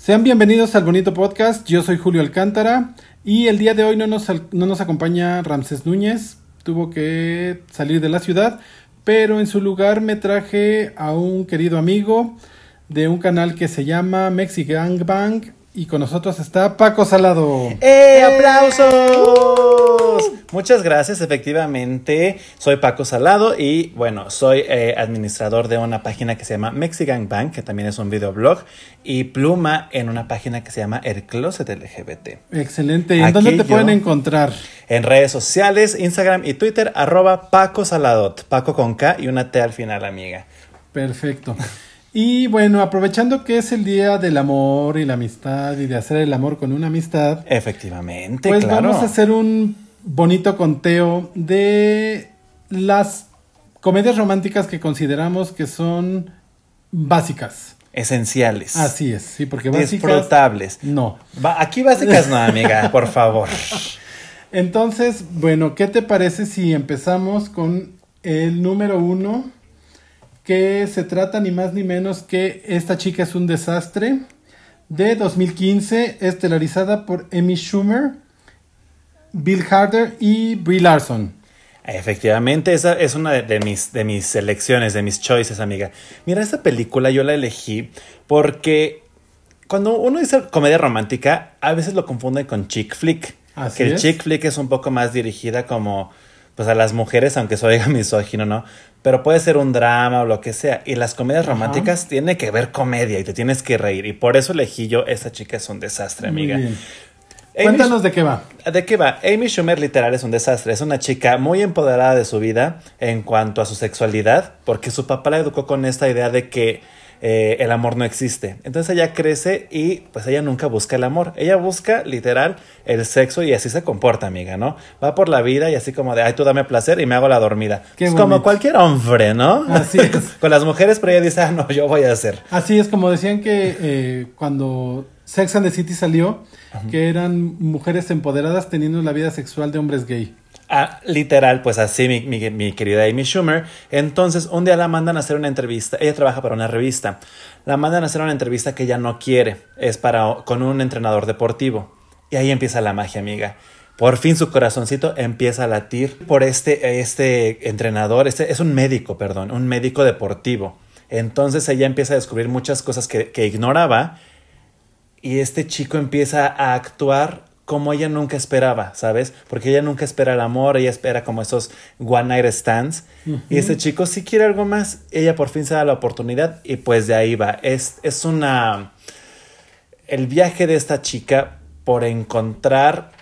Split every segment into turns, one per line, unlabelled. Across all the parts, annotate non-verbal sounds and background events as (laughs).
Sean bienvenidos al bonito podcast. Yo soy Julio Alcántara y el día de hoy no nos, no nos acompaña Ramsés Núñez. Tuvo que salir de la ciudad, pero en su lugar me traje a un querido amigo de un canal que se llama Mexican Bang y con nosotros está Paco Salado.
¡Eh! ¡Aplausos! Muchas gracias, efectivamente. Soy Paco Salado y bueno, soy eh, administrador de una página que se llama Mexican Bank, que también es un videoblog, y pluma en una página que se llama El Closet LGBT.
Excelente. ¿Y en dónde te pueden encontrar?
En redes sociales, Instagram y Twitter, arroba Paco Saladot. Paco con K y una T al final, amiga.
Perfecto. Y bueno, aprovechando que es el día del amor y la amistad y de hacer el amor con una amistad.
Efectivamente,
pues vamos a hacer un bonito conteo de las comedias románticas que consideramos que son básicas.
Esenciales.
Así es, sí, porque básicas.
Disfrutables.
No.
aquí básicas no, amiga, por favor. (laughs)
Entonces, bueno, ¿qué te parece si empezamos con el número uno? Que se trata ni más ni menos que Esta chica es un desastre de 2015, estelarizada por Amy Schumer, Bill Harder y Brie Larson.
Efectivamente, esa es una de, mis, de mis selecciones, de mis choices, amiga. Mira, esta película yo la elegí porque cuando uno dice comedia romántica, a veces lo confunden con chick flick. que el chick flick es un poco más dirigida como pues a las mujeres, aunque eso diga (laughs) misógino, ¿no? Pero puede ser un drama o lo que sea. Y las comedias románticas tienen que ver comedia y te tienes que reír. Y por eso elegí yo, esta chica es un desastre, amiga.
Cuéntanos de qué va.
¿De qué va? Amy Schumer literal es un desastre. Es una chica muy empoderada de su vida en cuanto a su sexualidad, porque su papá la educó con esta idea de que eh, el amor no existe. Entonces ella crece y pues ella nunca busca el amor. Ella busca literal el sexo y así se comporta, amiga, ¿no? Va por la vida y así como de, ay, tú dame placer y me hago la dormida. es como cualquier hombre, ¿no?
Así es. (laughs)
Con las mujeres, pero ella dice, ah, no, yo voy a hacer.
Así es, como decían que eh, cuando Sex and the City salió, que eran mujeres empoderadas teniendo la vida sexual de hombres gay.
Ah, literal, pues así mi, mi, querida Amy Schumer. Entonces, un día la mandan a hacer una entrevista. Ella trabaja para una revista. La mandan a hacer una entrevista que ella no quiere. Es para con un entrenador deportivo. Y ahí empieza la magia, amiga. Por fin su corazoncito empieza a latir por este, este entrenador. Este es un médico, perdón, un médico deportivo. Entonces ella empieza a descubrir muchas cosas que, que ignoraba. Y este chico empieza a actuar como ella nunca esperaba, ¿sabes? Porque ella nunca espera el amor, ella espera como esos one night stands. Y ese chico sí quiere algo más, ella por fin se da la oportunidad y pues de ahí va. Es, es una... El viaje de esta chica por encontrar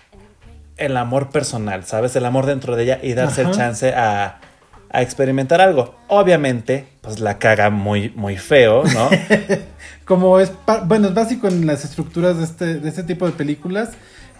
el amor personal, ¿sabes? El amor dentro de ella y darse el chance a, a experimentar algo. Obviamente, pues la caga muy, muy feo, ¿no? (laughs)
Como es, bueno, es básico en las estructuras de este, de este tipo de películas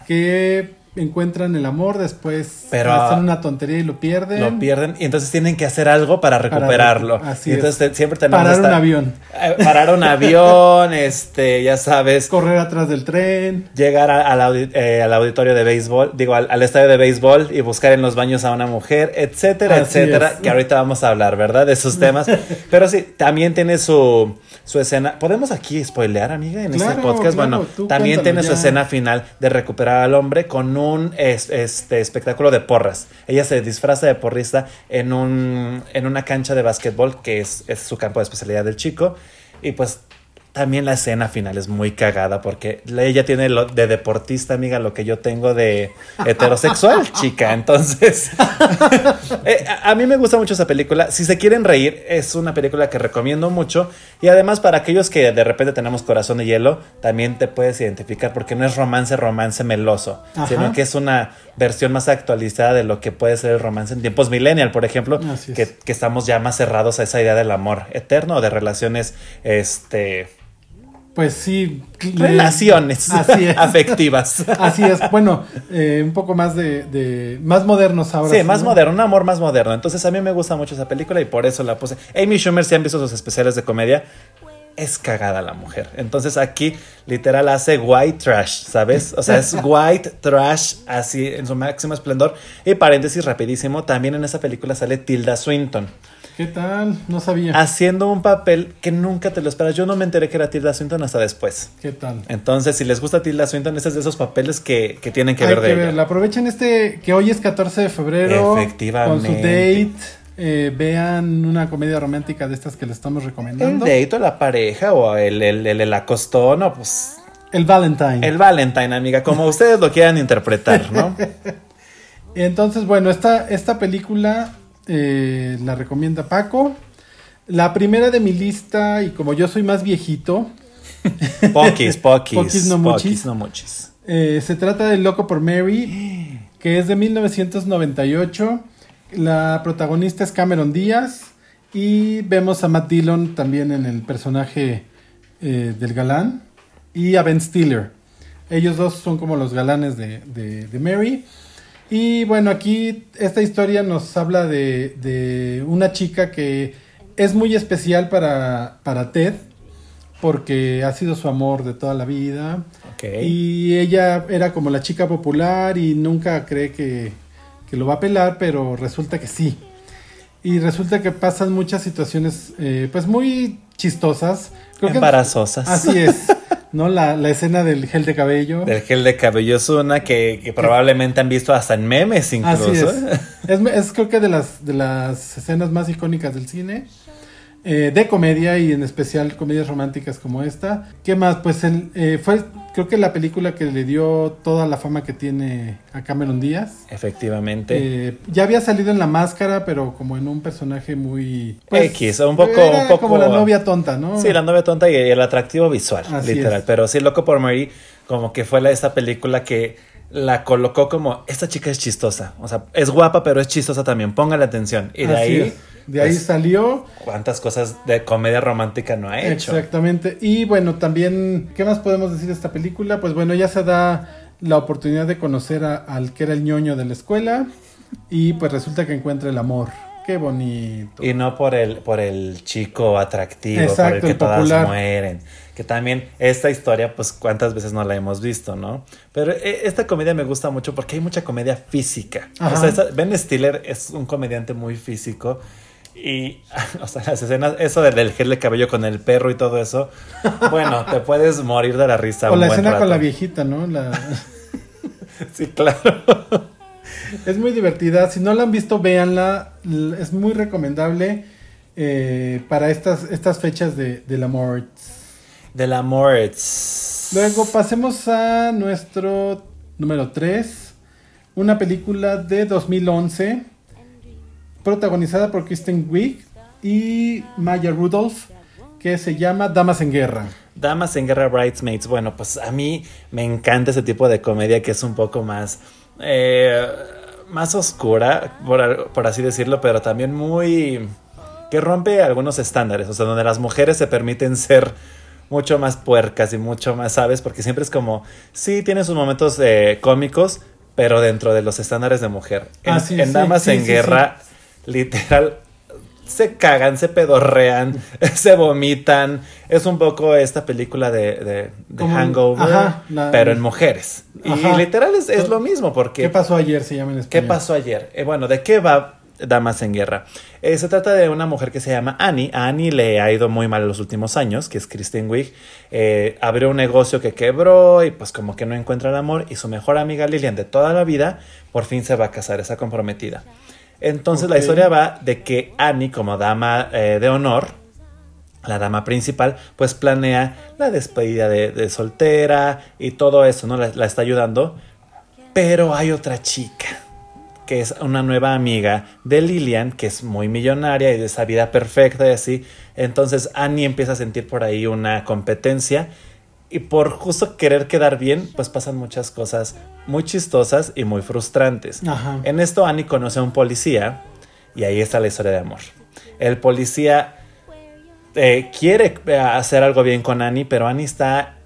que encuentran el amor, después
Pero,
hacen una tontería y lo pierden.
Lo pierden y entonces tienen que hacer algo para recuperarlo. así entonces siempre tenemos
parar un avión.
Eh, parar un avión, (laughs) este, ya sabes.
Correr atrás del tren.
Llegar al, eh, al, auditorio de béisbol, digo, al, estadio de béisbol y buscar en los baños a una mujer, etcétera, etcétera, que ahorita vamos a hablar, ¿verdad? De esos temas. (laughs) Pero sí, también tiene su, su escena. ¿Podemos aquí spoilear, amiga, en este podcast? bueno, también tiene su escena final de recuperar al hombre con un un este, espectáculo de porras. Ella se disfraza de porrista en, un, en una cancha de básquetbol, que es, es su campo de especialidad del chico. Y pues también la escena final es muy cagada porque ella tiene lo de deportista, amiga, lo que yo tengo de heterosexual, (laughs) chica. Entonces, (laughs) eh, a, mí me gusta mucho esa película. Si se quieren reír, es una película que recomiendo mucho. Y además, para aquellos que de repente tenemos corazón de hielo, también te puedes identificar porque no es romance, romance meloso, sino que es una versión más actualizada de lo que puede ser el romance en tiempos millennial, por ejemplo, que, que estamos ya más cerrados a esa idea del amor eterno o de relaciones, este
pues sí.
Relaciones (laughs) afectivas.
Así es. Bueno, eh, un poco más de, Más modernos ahora.
Sí, más moderno, un amor más moderno. Entonces a mí me gusta mucho esa película y por eso la puse. Amy Schumer, si han visto sus especiales de comedia, es cagada la mujer. Entonces aquí literal hace white trash, ¿sabes? O sea, es white trash así en su máximo esplendor. Y paréntesis rapidísimo, también en esa película sale Tilda Swinton
¿Qué tal? No sabía.
Haciendo un papel que nunca te lo esperas. Yo no me enteré que era Tilda Swinton hasta después.
¿Qué tal?
Entonces, si les gusta Tilda Swinton, este es de esos papeles que, que tienen que ver de ella.
La aprovechen este, que hoy es 14 de febrero.
Efectivamente.
Con su date. Eh, vean una comedia romántica de estas que le estamos recomendando.
El date o la pareja o el, el, el, el acostón o pues...
El Valentine.
El Valentine, amiga, como ustedes lo quieran interpretar, ¿no? (laughs)
Entonces, bueno, esta, esta película eh, la recomienda Paco. La primera de mi lista, y como yo soy más viejito.
Pokis, pokis.
Pokis no muchis.
no muchis.
Eh, se trata de Loco por Mary, (gasps) que es de 1998. La protagonista es Cameron Díaz. Y vemos a Matt Dillon también en el personaje eh, del galán. Y a Ben Stiller. Ellos dos son como los galanes de, de, de Mary. Y bueno, aquí esta historia nos habla de, de una chica que es muy especial para, para, Ted porque ha sido su amor de toda la vida.
Okay.
Y ella era como la chica popular y nunca cree que, que, lo va a pelar, pero resulta que sí. Y resulta que pasan muchas situaciones eh, pues muy chistosas.
Creo Embarazosas.
Que, así es. (laughs) ¿no? La, la, escena del gel de cabello.
Del gel de cabello es una que, que probablemente han visto hasta en memes incluso.
Así es. es. es. creo que de las, de las escenas más icónicas del cine. Eh, de comedia y en especial comedias románticas como esta. ¿Qué más? Pues el, eh, fue creo que la película que le dio toda la fama que tiene a Cameron Díaz.
Efectivamente.
Eh, ya había salido en La Máscara, pero como en un personaje muy...
Pues, X, un poco, un poco...
Como la novia tonta, ¿no?
Sí, la novia tonta y el atractivo visual,
Así
literal.
es.
Pero sí, Loco por Mary, como que fue la, esta película que la colocó como, esta chica es chistosa. O sea, es guapa, pero es chistosa también. Póngale atención. Y de
Así
ahí...
es. De ahí
pues,
salió.
¿Cuántas cosas de comedia romántica no ha hecho?
Exactamente. Y bueno, también, ¿qué más podemos decir de esta película? Pues bueno, ya se da la oportunidad de conocer a, al que era el ñoño de la escuela y pues resulta que encuentra el amor. Qué bonito.
Y no por el, por el chico atractivo,
Exacto,
por el que
el
todas
popular.
mueren. Que también esta historia, pues cuántas veces no la hemos visto, ¿no? Pero eh, esta comedia me gusta mucho porque hay mucha comedia física. O sea, esta- Ben Stiller es un comediante muy físico. Y, (laughs) o sea, las escenas, eso del, del gel de cabello con el perro y todo eso, bueno, (laughs) te puedes morir de la risa.
o
un
la
buen
escena con la viejita, ¿no? La... (laughs)
Sí, claro.
es muy divertida. Si no la han visto, véanla. Es muy recomendable eh, para estas, estas fechas de, del amor.
Del amor.
Luego pasemos a nuestro número 3. Una película de 2011 protagonizada por Kristen Wiig y Maya Rudolph que se llama Damas en Guerra.
Damas en Guerra Bridesmaids. Bueno, pues a mí me encanta ese tipo de comedia que es un poco más. eh, más oscura, por, por así decirlo, pero también muy. que rompe algunos estándares. O sea, donde las mujeres se permiten ser mucho más puercas y mucho más, ¿sabes? Porque siempre es como. Sí, tiene sus momentos eh, cómicos, pero dentro de los estándares de mujer. En,
Ah, sí,
en Damas
sí,
en Guerra, literal se cagan, se pedorrean, (laughs) se vomitan. Es un poco esta película de, de- de Hangover,
ajá, la-
pero en mujeres. Y literal es, es lo mismo, porque...
¿Qué pasó ayer? Se llama en
¿Qué pasó ayer? Eh, bueno, ¿de qué va Damas en Guerra? Eh, se trata de una mujer que se llama Annie. A Annie le ha ido muy mal en los últimos años, que es Kristen Wiig. Eh, abrió un negocio que quebró y pues como que no encuentra el amor. Y su mejor amiga Lilian de toda la vida por fin se va a casar, está comprometida. Entonces la historia va de que Annie, como dama eh, de honor, la dama principal, pues planea la despedida de, de soltera y todo eso, ¿no? La, la está ayudando. Pero hay otra chica, que es una nueva amiga de Lilian, que es muy millonaria y de esa vida perfecta y así. Entonces Annie empieza a sentir por ahí una competencia. Y por justo querer quedar bien, pues pasan muchas cosas muy chistosas y muy frustrantes.
Ajá.
En esto Annie conoce a un policía y ahí está la historia de amor. El policía eh, quiere eh, hacer algo bien con Annie, pero Annie está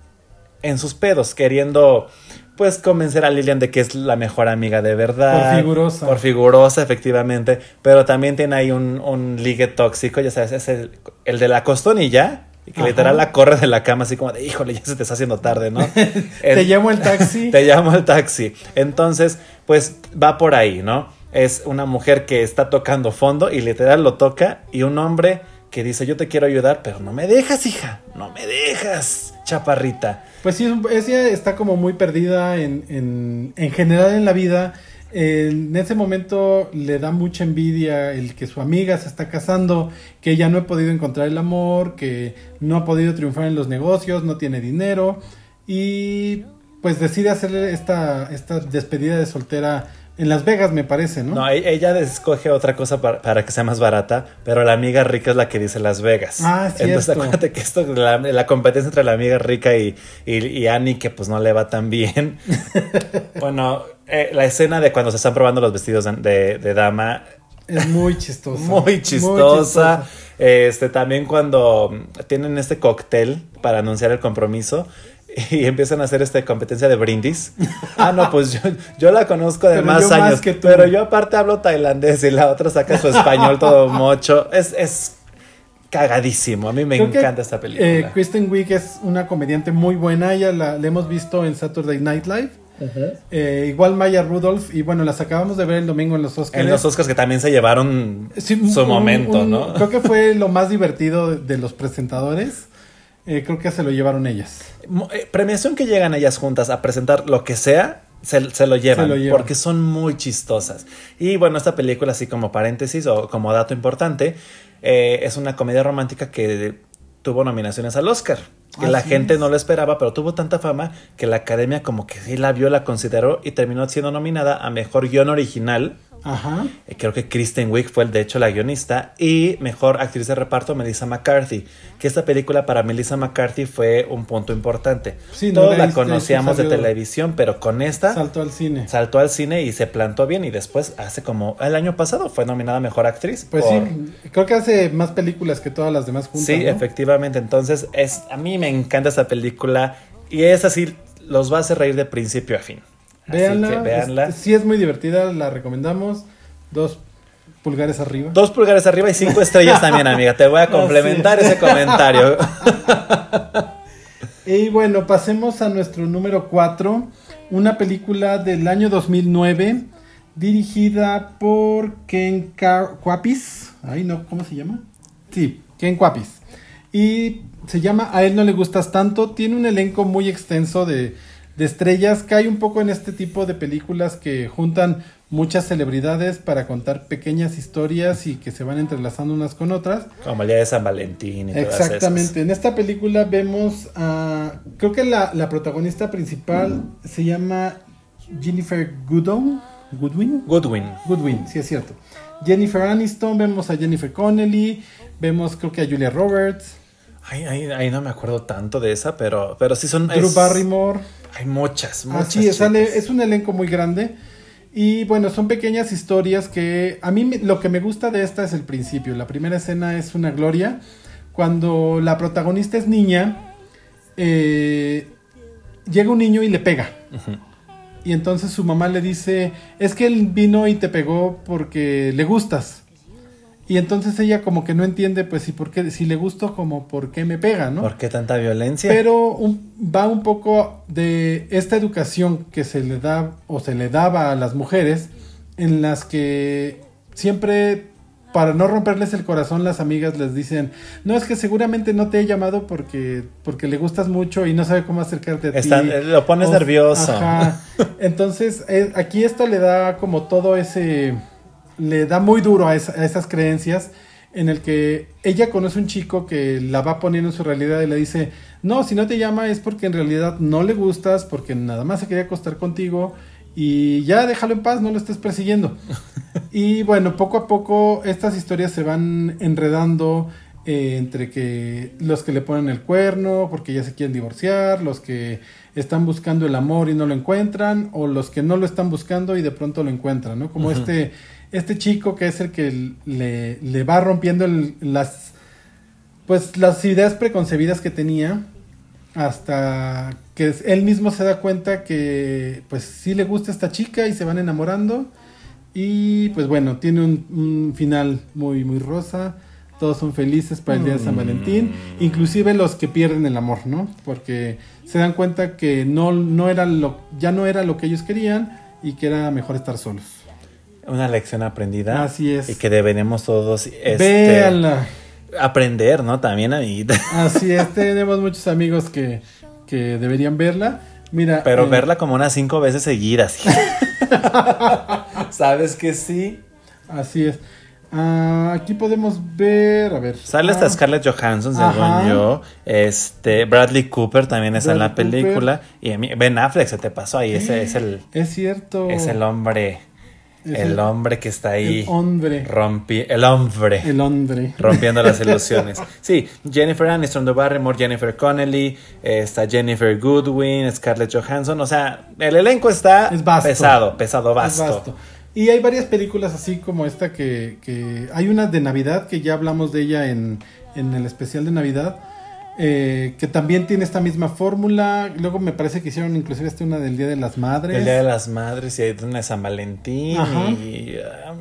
en sus pedos, queriendo pues convencer a Lilian de que es la mejor amiga de verdad.
Por figurosa.
Por figurosa, efectivamente. Pero también tiene ahí un, un ligue tóxico, ya sabes, es el, el de la costonilla. Y que
Ajá.
literal la corre de la cama así como de, híjole, ya se te está haciendo tarde, ¿no? (laughs)
Te
En-
llamo el taxi. (laughs)
te llamo al taxi. Entonces, pues va por ahí, ¿no? es una mujer que está tocando fondo y literal lo toca y un hombre que dice yo te quiero ayudar, pero no me dejas, hija, no me dejas, chaparrita.
Pues sí, ella está como muy perdida en, en, en general en la vida. En ese momento le da mucha envidia el que su amiga se está casando, que ella no ha podido encontrar el amor, que no ha podido triunfar en los negocios, no tiene dinero y pues decide hacer esta, esta despedida de soltera en Las Vegas, me parece, ¿no?
No, e-, ella escoge otra cosa para, que sea más barata, pero la amiga rica es la que dice Las Vegas.
Ah, cierto. Entonces
acuérdate que esto, la, la competencia entre la amiga rica y, y, Annie, que pues no le va tan bien. (laughs) bueno, eh, la escena de cuando se están probando los vestidos de, de, dama.
Es muy chistosa. (laughs)
Muy chistosa. Este, también cuando tienen este cóctel para anunciar el compromiso y (laughs) empiezan a hacer esta competencia de brindis. Ah, no, pues yo, la conozco de más años, que pero yo aparte hablo tailandés y la otra saca su español todo (laughs) mocho. Es, es cagadísimo. A mí me encanta esta película.
Eh, Kristen Wiig es una comediante muy buena. Ella la, hemos visto en Saturday Night Live. Eh, igual Maya Rudolph, y bueno, las acabamos de ver el domingo en los Oscars.
En los Oscars que también se llevaron su momento, ¿no?
Creo que fue (laughs) lo más divertido de los presentadores. Eh, creo que se lo llevaron ellas.
Eh, premiación que llegan ellas juntas a presentar lo que sea, se, lo llevan, porque son muy chistosas. Y bueno, esta película, así como paréntesis o como dato importante, eh, es una comedia romántica que tuvo nominaciones al Oscar. Que la gente no lo esperaba, pero tuvo tanta fama que la academia como que sí la vio, la consideró y terminó siendo nominada a Mejor Guión Original
Ajá.
Eh, creo que Kristen Wiig fue de hecho la guionista y mejor actriz de reparto Melissa McCarthy, que esta película para Melissa McCarthy fue un punto importante. Sí, Todos la conocíamos de televisión, pero con esta
saltó al cine.
Saltó al cine y se plantó bien y después hace como el año pasado fue nominada mejor actriz.
Pues sí, creo que hace más películas que todas las demás juntas.
Sí, efectivamente, entonces es a mí me encanta esta película y es así los va a hacer reír de principio a fin.
Véanla. sí es muy divertida, la recomendamos. Dos pulgares arriba.
Dos pulgares arriba y cinco estrellas también, amiga. Te voy a (laughs) complementar ese comentario. (laughs)
y bueno, pasemos a nuestro número cuatro. Una película del año 2009 dirigida por Ken Kwapis. Ay, no, ¿cómo se llama? Sí, Ken Kwapis. Y se llama A él no le gustas tanto. Tiene un elenco muy extenso de de estrellas. Cae un poco en este tipo de películas que juntan muchas celebridades para contar pequeñas historias y que se van entrelazando unas con otras.
Como el día de San Valentín y
Exactamente. En esta película vemos a. Creo que la, protagonista principal se llama Jennifer Goodwin. Goodwin.
Goodwin.
Goodwin, sí es cierto. Jennifer Aniston, vemos a Jennifer Connelly, vemos creo que a Julia Roberts.
Ahí, no me acuerdo tanto de esa, pero, pero sí son...
Drew Barrymore.
Hay muchas, muchas.
Así es, es un elenco muy grande. Y bueno, son pequeñas historias que a mí lo que me gusta de esta es el principio. La primera escena es una gloria. Cuando la protagonista es niña, eh, llega un niño y le pega. Y entonces su mamá le dice, es que él vino y te pegó porque le gustas. Y entonces ella como que no entiende, pues, si, por qué, si le gusto, como por qué me pega, ¿no?
¿Por qué tanta violencia?
Pero va un poco de esta educación que se le da o se le daba a las mujeres, en las que siempre, para no romperles el corazón, las amigas les dicen, no, es que seguramente no te he llamado porque, porque le gustas mucho y no sabe cómo acercarte a ti.
Eh, lo pones nervioso. (laughs)
Entonces, eh, aquí esto le da como todo ese le da muy duro a, esas creencias en el que ella conoce un chico que la va poniendo en su realidad y le dice, no, si no te llama es porque en realidad no le gustas, porque nada más se quería acostar contigo y ya déjalo en paz, no lo estés persiguiendo. (laughs) y bueno, poco a poco estas historias se van enredando eh, entre que los que le ponen el cuerno porque ya se quieren divorciar, los que están buscando el amor y no lo encuentran, o los que no lo están buscando y de pronto lo encuentran, ¿no? Como este este chico que es el que le, va rompiendo las pues las ideas preconcebidas que tenía hasta que él mismo se da cuenta que pues sí le gusta esta chica y se van enamorando. Y pues bueno tiene un, final muy muy rosa. Todos son felices para el día de San Valentín mm. inclusive los que pierden el amor no porque se dan cuenta que no no era lo ya no era lo que ellos querían y que era mejor estar solos
Una lección aprendida.
Así es.
Y que deberemos todos este,
Véanla.
aprender, ¿no? También, amiguita.
Así es, (laughs) tenemos muchos amigos que, que deberían verla. Mira.
Pero
eh,
verla como unas cinco veces seguidas. (laughs) ¿Sabes que sí?
Así es. Ah, aquí podemos ver, a ver.
Sale hasta
Ah,
Scarlett Johansson, según
Ajá.
yo. Este, Bradley Cooper también está en la
Bradley
película. Y a mí- Ben Affleck se te pasó ahí. Ese es el,
Es cierto.
es el hombre.
Es
el
el-
hombre que está ahí.
El hombre.
rompi- el hombre.
El hombre.
rompiendo las (laughs) ilusiones. Sí, Jennifer Aniston de Barrymore, Jennifer Connelly, eh, está Jennifer Goodwin, Scarlett Johansson, o sea, el elenco está
Es vasto.
pesado, pesado,
Es
vasto.
vasto. Y hay varias películas así como esta que, que hay una de Navidad que ya hablamos de ella en, en el especial de Navidad eh, que también tiene esta misma fórmula. Luego me parece que hicieron inclusive esta una del Día de las Madres.
El Día de las Madres y hay una de San Valentín
Ajá.
y ah,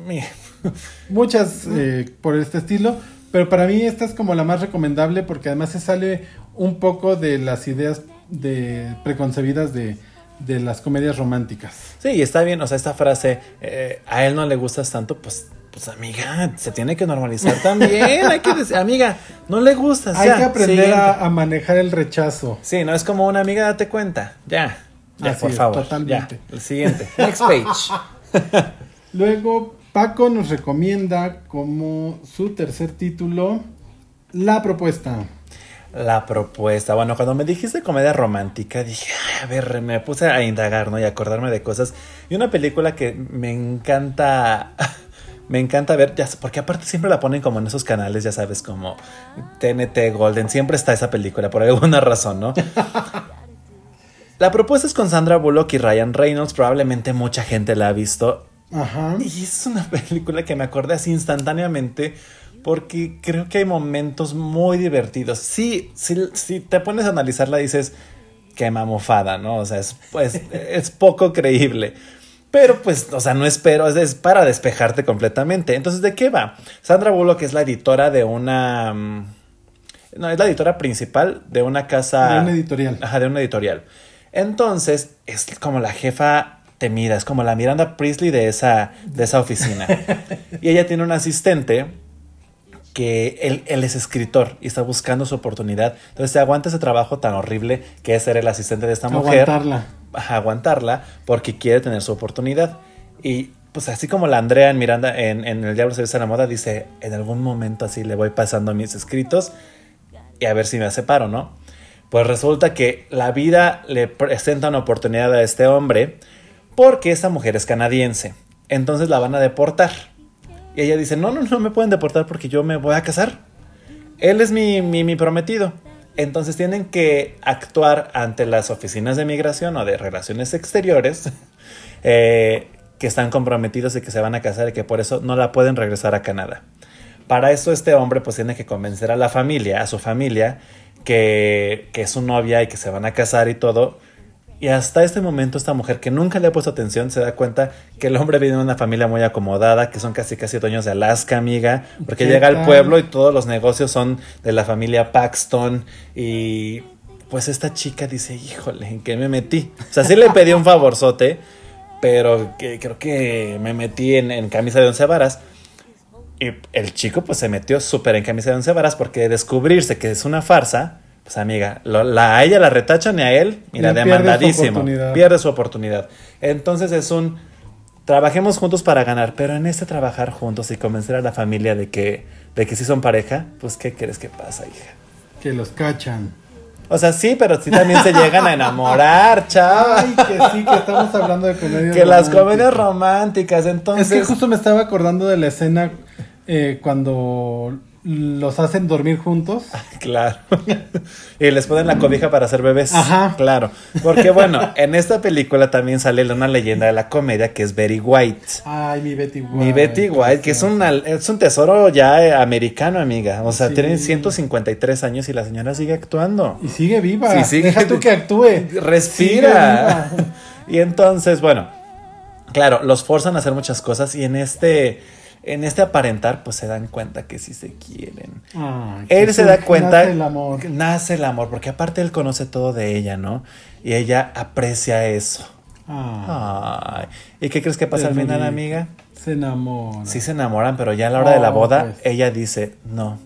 (laughs)
Muchas eh, por este estilo. Pero para mí esta es como la más recomendable porque además se sale un poco de las ideas de preconcebidas de, de las comedias románticas.
Sí, está bien, o sea, esta frase, eh, a él no le gustas tanto, pues, pues amiga, se tiene que normalizar también, hay que decir, amiga, no le gustas.
Hay que aprender a, a manejar el rechazo.
Sí, no es como una amiga, date cuenta, ya, ya,
Así
por
es,
favor,
totalmente.
ya, el siguiente, next page. (laughs)
Luego, Paco nos recomienda como su tercer título La propuesta.
La propuesta. Bueno, cuando me dijiste comedia romántica, dije, "Ay, a ver, me puse a indagar, ¿no? Y acordarme de cosas. Y una película que me encanta. (laughs) Me encanta ver, ya, porque aparte siempre la ponen como en esos canales, ya sabes, como TNT Golden, siempre está esa película por alguna (laughs) razón, ¿no? La propuesta es con Sandra Bullock y Ryan Reynolds, probablemente mucha gente la ha visto.
Ajá.
Y es una (laughs) película que me acordé así instantáneamente porque creo que hay momentos muy divertidos. Sí, sí, si te pones a analizarla dices que mamofada, ¿no? O sea, es, pues, (laughs) es poco creíble. Pero pues, o sea, no espero, es, es para despejarte completamente. Entonces, ¿de qué va? Sandra Bullock es la editora de una... mm, No, es la editora principal de una casa...
De una editorial.
Ajá, de una editorial. Entonces, es como la jefa temida, es como la Miranda Priestley de esa, de esa oficina. (laughs) y ella tiene un asistente que él, él es escritor y está buscando su oportunidad. Entonces se aguanta ese trabajo tan horrible que es ser el asistente de esta mujer.
Aguantarla.
Aguantarla porque quiere tener su oportunidad. Y pues así como la Andrea en Miranda en, El Diablo se viste a la moda dice, en algún momento así le voy pasando mis escritos y a ver si me separo, ¿no? Pues resulta que la vida le presenta una oportunidad a este hombre porque esta mujer es canadiense. Entonces la van a deportar. Y ella dice, no, no, no me pueden deportar porque yo me voy a casar. Él es mi, mi prometido. Entonces tienen que actuar ante las oficinas de migración o de relaciones exteriores (laughs) eh, que están comprometidos y que se van a casar y que por eso no la pueden regresar a Canadá. Para eso este hombre pues tiene que convencer a la familia, a su familia, que, que es su novia y que se van a casar y todo. Y hasta este momento esta mujer que nunca le ha puesto atención se da cuenta que el hombre viene de una familia muy acomodada, que son casi casi dueños de Alaska, amiga, porque
¿Qué
llega al pueblo y todos los negocios son de la familia Paxton y pues esta chica dice, híjole, ¿en qué me metí? O sea, sí le pedí un favorzote, pero que creo que me metí en, en camisa de once varas. Y el chico pues se metió súper en camisa de once varas porque descubrirse que es una farsa, pues amiga, lo- la, a ella la retachan y a él, mira,
Le pierde su
demandadísimo.
oportunidad.
Pierde su oportunidad. Entonces es un, trabajemos juntos para ganar, pero en este trabajar juntos y convencer a la familia de que, de que sí son pareja, pues ¿qué crees que pasa, hija?
Que los cachan.
O sea, sí, pero sí también se llegan a (laughs) enamorar, chava.
Ay, que sí, que estamos hablando de comedias
que las
románticas.
comedias románticas, entonces...
Es que justo me estaba acordando de la escena eh, cuando los hacen dormir juntos. (laughs)
Claro. y les ponen la cobija para hacer bebés.
Ajá.
Claro. Porque bueno, en esta película también sale una leyenda de la comedia que es Betty White.
Ay, mi Betty White.
Mi Betty White, que es, una, es un tesoro ya eh, americano, amiga. O sea,
Sí.
tiene 153 años y la señora sigue actuando.
Y sigue viva.
Sí, sigue-
Deja tú que actúe.
Respira. (laughs) Y entonces, bueno, claro, los forzan a hacer muchas cosas y en este, en este aparentar, pues se dan cuenta que sí se quieren. Él se da cuenta.
nace el amor.
que Nace el amor, porque aparte él conoce todo de ella, ¿no? Y ella aprecia eso.
Ah,
Ay. ¿Y qué crees que pasa al final, amiga?
Se enamoran.
Sí se enamoran, pero ya a la hora de la
Oh,
boda,
pues.
ella dice, no,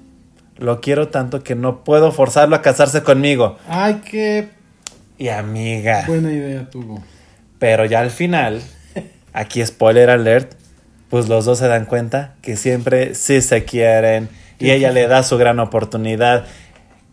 lo quiero tanto que no puedo forzarlo a casarse conmigo.
Ay, qué
Y amiga,
buena idea tuvo.
pero ya al final, aquí spoiler alert, pues los dos se dan cuenta que siempre sí se quieren y ella le da su gran oportunidad.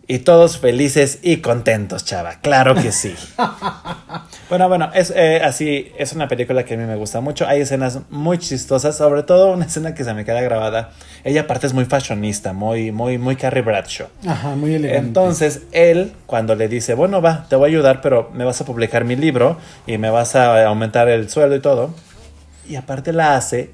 Y todos felices y contentos, chava. Claro que sí. (laughs) bueno, bueno, es eh, así, es una película que a mí me gusta mucho. Hay escenas muy chistosas, sobre todo una escena que se me queda grabada. Ella aparte es muy fashionista, muy, muy, muy Carrie Bradshaw.
Ajá, muy elegante.
Entonces, él, cuando le dice, bueno, va, te voy a ayudar, pero me vas a publicar mi libro y me vas a aumentar el sueldo y todo. Y aparte la hace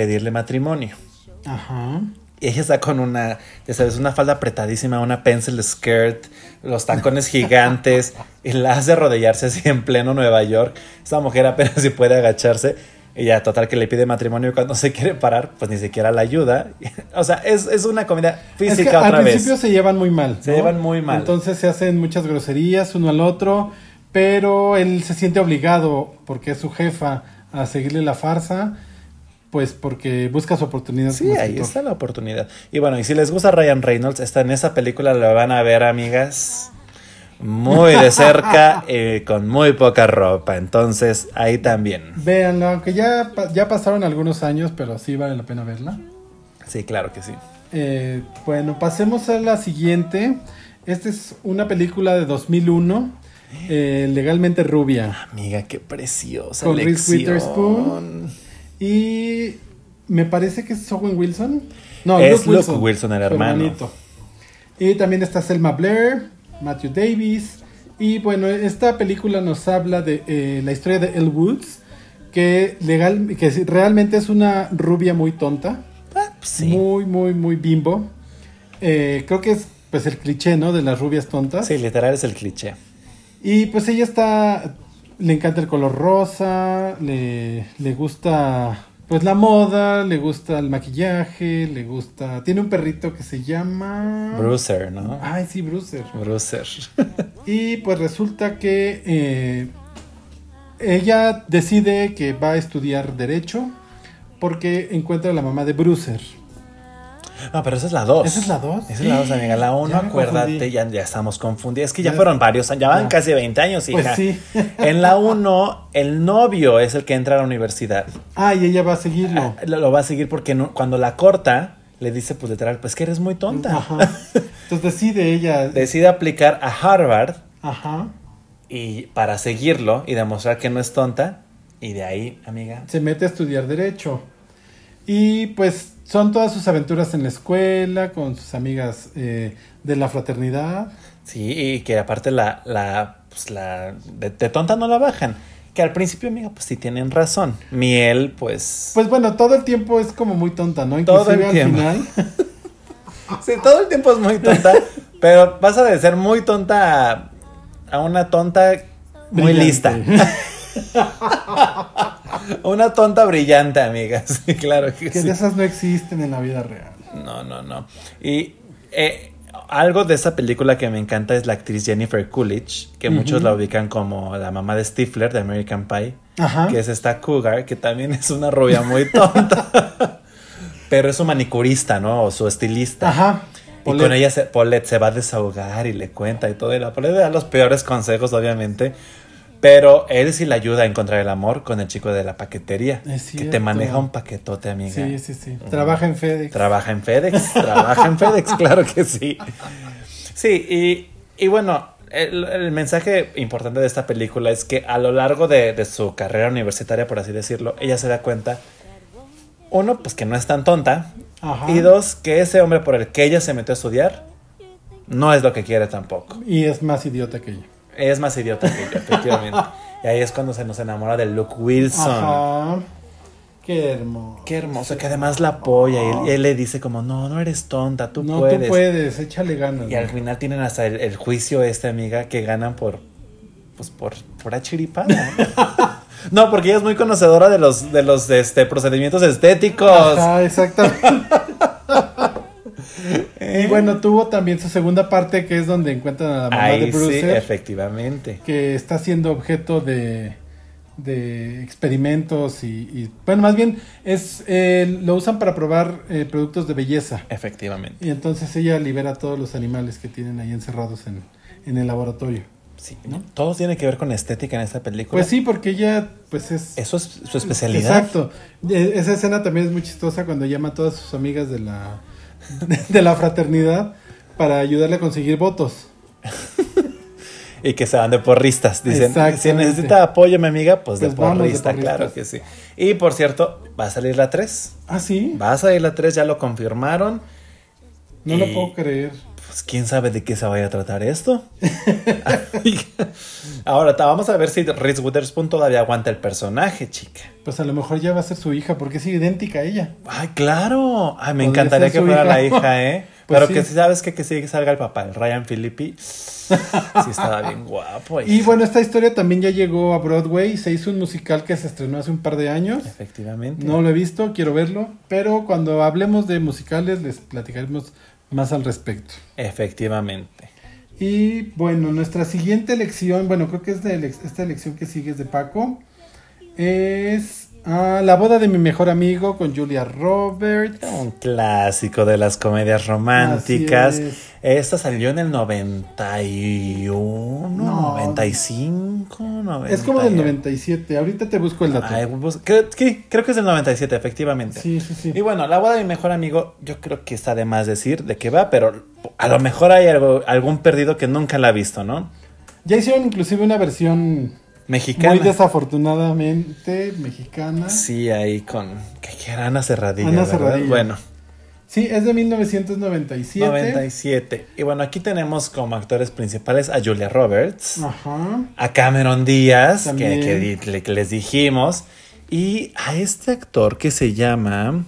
pedirle matrimonio.
Ajá.
Y ella está con una, ya sabes, una falda apretadísima, una pencil skirt, los tacones (laughs) gigantes, y la hace arrodillarse así en pleno Nueva York. Esta mujer apenas si puede agacharse. Y ya, total, que le pide matrimonio y cuando se quiere parar, pues ni siquiera la ayuda. (laughs) o sea, es, es una comida
Es que
física
al
otra vez.
principio se llevan muy mal.
Se llevan muy mal.
Entonces se hacen muchas groserías uno al otro, pero él se siente obligado, porque es su jefa, a seguirle la farsa, pues porque busca su oportunidad.
Sí, ahí
escritor.
está la oportunidad. Y bueno, y si les gusta Ryan Reynolds, está en esa película, la van a ver, amigas, muy de cerca y (laughs) con muy poca ropa. Entonces, ahí también.
Véanlo, aunque ya, ya pasaron algunos años, pero sí vale la pena verla.
Sí, claro que sí.
Eh, bueno, pasemos a la siguiente. Esta es una película de 2001, eh, legalmente rubia.
Amiga, qué preciosa
Con Reese. Witherspoon. Y me parece que es Owen Wilson. No,
Es Luke Wilson, el
su
hermano.
hermanito. Y también está Selma Blair, Matthew Davis. Y bueno, esta película nos habla de eh, la historia de Elle Woods, que, legal, que realmente es una rubia muy tonta.
Ah, pues sí.
Muy, muy, muy bimbo. Eh, creo que es pues el cliché, ¿no? De las rubias tontas.
Sí, literal es el cliché.
Y pues ella está, le encanta el color rosa, le, le gusta pues la moda, le gusta el maquillaje, le gusta... Tiene un perrito que se llama...
Bruiser, ¿no?
Ay, sí, Bruiser.
Bruiser. (laughs)
Y pues resulta que eh, ella decide que va a estudiar derecho porque encuentra a la mamá de Bruiser.
No, pero esa es la 2.
¿Esa es la dos?
Esa es la 2, amiga. La 1,
Ya me
acuérdate, ya, ya estamos confundidos. Es que ya
Ya-
fueron varios, ya van
Ya.
casi 20 años, hija.
Pues sí.
En la 1, el novio es el que entra a la universidad.
Ah, y ella va a seguirlo.
Lo, lo va a seguir porque no- cuando la corta, le dice, pues literal, pues que eres muy tonta.
Ajá. Entonces decide ella. (laughs)
Decide aplicar a Harvard
Ajá.
y para seguirlo y demostrar que no es tonta. Y de ahí, amiga.
se mete a estudiar derecho. Y pues son todas sus aventuras en la escuela, con sus amigas eh, de la fraternidad.
Sí, y que aparte la, la, pues la, de, de tonta no la bajan. Que al principio, amiga, pues sí tienen razón. Miel, pues...
Pues bueno, todo el tiempo es como muy tonta, ¿no?
Todo el
Inclusive al
tiempo.
final. (laughs)
Sí, todo el tiempo es muy tonta, pero pasa de ser muy tonta a, a una tonta muy
Brillante.
lista. (laughs) (laughs) una tonta brillante, amiga. (laughs) Sí, claro que
Que
sí.
de esas no existen en la vida real.
No, no, no. Y eh, algo de esa película que me encanta es la actriz Jennifer Coolidge, que muchos la ubican como la mamá de Stifler de American Pie,
Ajá.
que es esta Cougar, que también es una rubia muy tonta. (laughs) Pero es su manicurista, ¿no? O su estilista.
Ajá.
Y con ella se, Paulette se va a desahogar y le cuenta y todo. Y la Paulette le da los peores consejos, obviamente. Pero él sí le ayuda a encontrar el amor con el chico de la paquetería.
Es
que te maneja un paquetote, amiga.
Sí, sí, sí. Trabaja en FedEx.
Trabaja en FedEx, (laughs) trabaja en FedEx, claro que sí. Sí, y, y bueno, el, el mensaje importante de esta película es que a lo largo de, de su carrera universitaria, por así decirlo, ella se da cuenta, uno, pues que no es tan tonta,
Ajá.
y dos, que ese hombre por el que ella se metió a estudiar, no es lo que quiere tampoco.
Y es más idiota que ella.
Es más idiota que ella, efectivamente. (laughs) Y ahí es cuando se nos enamora de Luke Wilson.
Ajá. Qué hermoso.
Qué hermoso, que además la apoya y él, él le dice como, no, no eres tonta, tú
no,
puedes.
tú puedes, échale ganas.
Y al
¿no?
final tienen hasta el, el juicio este, amiga, que ganan por, pues por, por chiripada. (laughs) no, porque ella es muy conocedora de los, de los este, procedimientos estéticos.
Ajá, exactamente. (laughs) y bueno, tuvo también su segunda parte que es donde encuentran a la mamá de
sí,
Bruce
efectivamente.
que está siendo objeto de, de experimentos y, y, bueno, más bien es eh, lo usan para probar eh, productos de belleza.
Efectivamente.
Y entonces ella libera a todos los animales que tienen ahí encerrados en, en el laboratorio.
Sí, ¿no? Todo tiene que ver con estética en esta película.
Pues sí, porque ella, pues es...
Eso es su especialidad.
Exacto. E- Esa escena también es muy chistosa cuando llama a todas sus amigas de la, (laughs) de la fraternidad para ayudarle a conseguir votos. (laughs)
Y que se van de porristas. Dicen, si necesita apoyo, mi amiga, pues, de,
Pues de
porrista, claro que sí. Y por cierto, va a salir la 3.
Ah, sí.
Va a salir la 3, ya lo confirmaron.
No
Y-
lo puedo creer.
Pues quién sabe de qué se vaya a tratar esto. (laughs) Ahora vamos a ver si Reese Witherspoon todavía aguanta el personaje, chica.
Pues a lo mejor ya va a ser su hija, porque es idéntica a ella.
Ay, claro. Ay, me encantaría que fuera
hija.
la hija, ¿eh? (laughs)
Pues
Pero
sí.
que si sabes que, que sí que salga el papá, el Ryan Philippi. (laughs) Sí estaba bien guapo.
Y bueno, esta historia también ya llegó a Broadway. Se hizo un musical que se estrenó hace un par de años.
Efectivamente.
No lo he visto, quiero verlo. Pero cuando hablemos de musicales les platicaremos más al respecto.
Efectivamente.
Y bueno, nuestra siguiente elección, bueno, creo que es de ele- esta elección que sigue es de Paco. Es ah, La boda de mi mejor amigo con Julia Roberts.
Un clásico de las comedias románticas.
Es.
Esta salió en el 91,
No.
95, 90.
Es como del 97. Ahorita te busco el dato.
Ay, pues, creo, sí, creo que es del 97, efectivamente.
Sí, sí, sí.
Y bueno, la boda de mi mejor amigo, yo creo que está de más decir de qué va, pero a lo mejor hay algo- algún perdido que nunca la ha visto, ¿no?
Ya hicieron inclusive una versión
Mexicana.
muy desafortunadamente mexicana.
Sí, ahí con. que que era Ana Serradilla.
Ana.
Bueno,
Sí, es de 1997.
97. Y bueno, aquí tenemos como actores principales a Julia Roberts,
Ajá.
a Cameron Díaz, que,
También.
que les dijimos, y a este actor que se llama.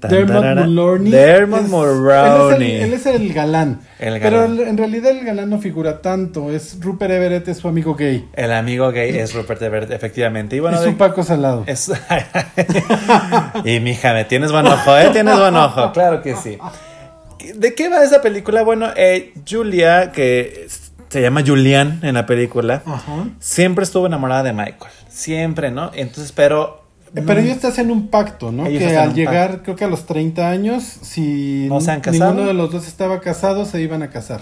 Tan,
Dermot
tarara,
Mulroney.
Dermot
es-
Mulroney.
Él es, el, él es el galán.
El
Pero
galán.
en realidad el galán no figura tanto. Es Rupert Everett, es su amigo gay.
El amigo gay es Rupert Everett, efectivamente. Y bueno,
es un Paco Salado.
Es... (laughs) y mija, me tienes buen ojo, ¿eh? Tienes buen ojo, claro que sí. ¿De qué va esa película? Bueno, eh, Julia, que se llama Julian en la película,
Ajá.
siempre estuvo enamorada de Michael. Siempre, ¿no? Entonces, pero.
Pero ellos hacen un pacto, ¿no?
Ellos
que al llegar, creo que a los 30 años, si
No se han casado.
ninguno de los dos estaba casado, se iban a casar.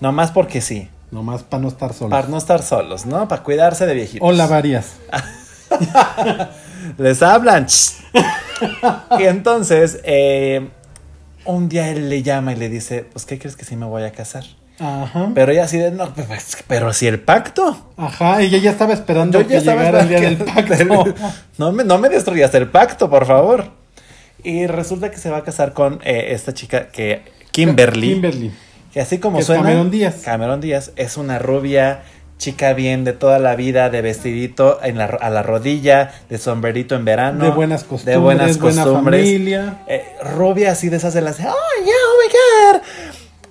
Nomás porque sí.
Nomás para no estar solos.
Para no estar solos, ¿no? Para cuidarse de viejitos.
Hola, varias. (laughs)
Les hablan. y entonces, eh, un día él le llama y le dice: Pues, ¿qué crees que sí me voy a casar?
Ajá.
Pero ella así de, no, pues, pero si el pacto.
Ajá, ella ya estaba esperando
Yo
que
ya estaba
llegara el día del pacto. (laughs)
que- no, me, no me destruyas el pacto, por favor. Y resulta que se va a casar con eh, esta chica que, Kimberly,
Kimberly.
que así como
Que
suena.
Cameron Díaz.
Cameron Díaz es una rubia, chica bien de toda la vida, de vestidito en la, a la rodilla, de sombrerito en verano.
de buenas costumbres,
de buenas
buena
costumbres.
familia.
Eh, rubia así de esas de las, ¡ay, yeah, oh my God!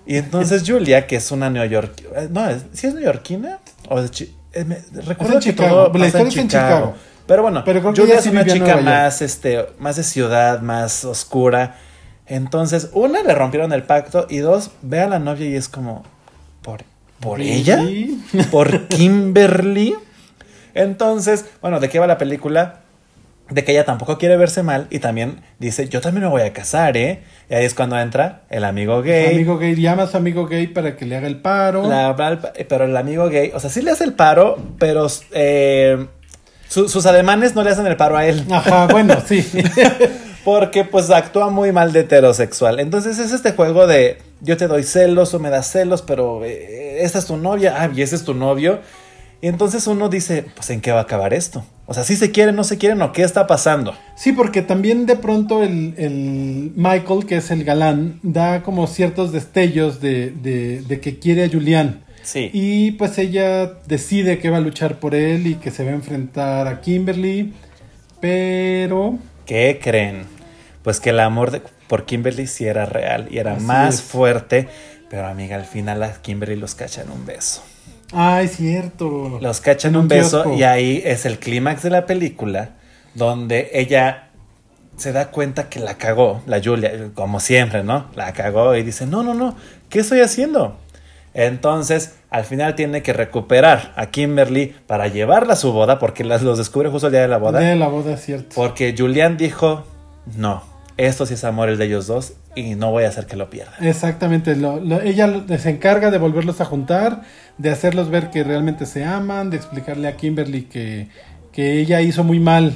Y entonces Julia, que es una neoyorquina, no, es- ¿sí es neoyorquina? O es eh, me- recuerdo
en
que
Chicago,
todo
la
pasa
es en Chicago.
Pero bueno,
Pero
Julia es una chica más, este, más de ciudad, más oscura. Entonces, una, le rompieron el pacto y dos, ve a la novia y es como, ¿por, por
Sí.
ella? ¿Por Kimberly? Entonces, bueno, ¿de qué va la película? De que ella tampoco quiere verse mal y también dice, yo también me voy a casar, ¿eh? Y ahí es cuando entra el amigo
Su
gay.
amigo gay llama a su amigo gay para que le haga el paro.
la- pero el amigo gay, o sea, sí le hace el paro, pero eh, su- sus ademanes no le hacen el paro a él.
Ajá, bueno, (laughs) sí.
Porque pues actúa muy mal de heterosexual. Entonces es este juego de yo te doy celos o me das celos, pero eh, esta es tu novia, ah, y ese es tu novio. Y entonces uno dice, pues ¿en qué va a acabar esto? O sea, si se quieren, no se quieren o qué está pasando.
Sí, porque también de pronto el, el Michael, que es el galán, da como ciertos destellos de, de, de que quiere a Julián.
Sí.
Y pues ella decide que va a luchar por él y que se va a enfrentar a Kimberly. Pero
¿Qué creen? Pues que el amor de- por Kimberly sí era real y era
Así
más
es.
fuerte. Pero amiga, al final a Kimberly los cachan un beso.
Ah, es cierto.
Los cachan un,
un
beso
kiosco.
y ahí es el clímax de la película donde ella se da cuenta que la cagó, la Julia, como siempre, ¿no? La cagó y dice, no, no, no, ¿qué estoy haciendo? Entonces, al final tiene que recuperar a Kimberly para llevarla a su boda, porque las, los descubre justo el día de la boda.
De la boda, es cierto.
Porque Julián dijo, no, esto sí es amor el de ellos dos y no voy a hacer que lo pierda.
Exactamente, lo, lo, ella se encarga de volverlos a juntar, de hacerlos ver que realmente se aman, de explicarle a Kimberly que, que ella hizo muy mal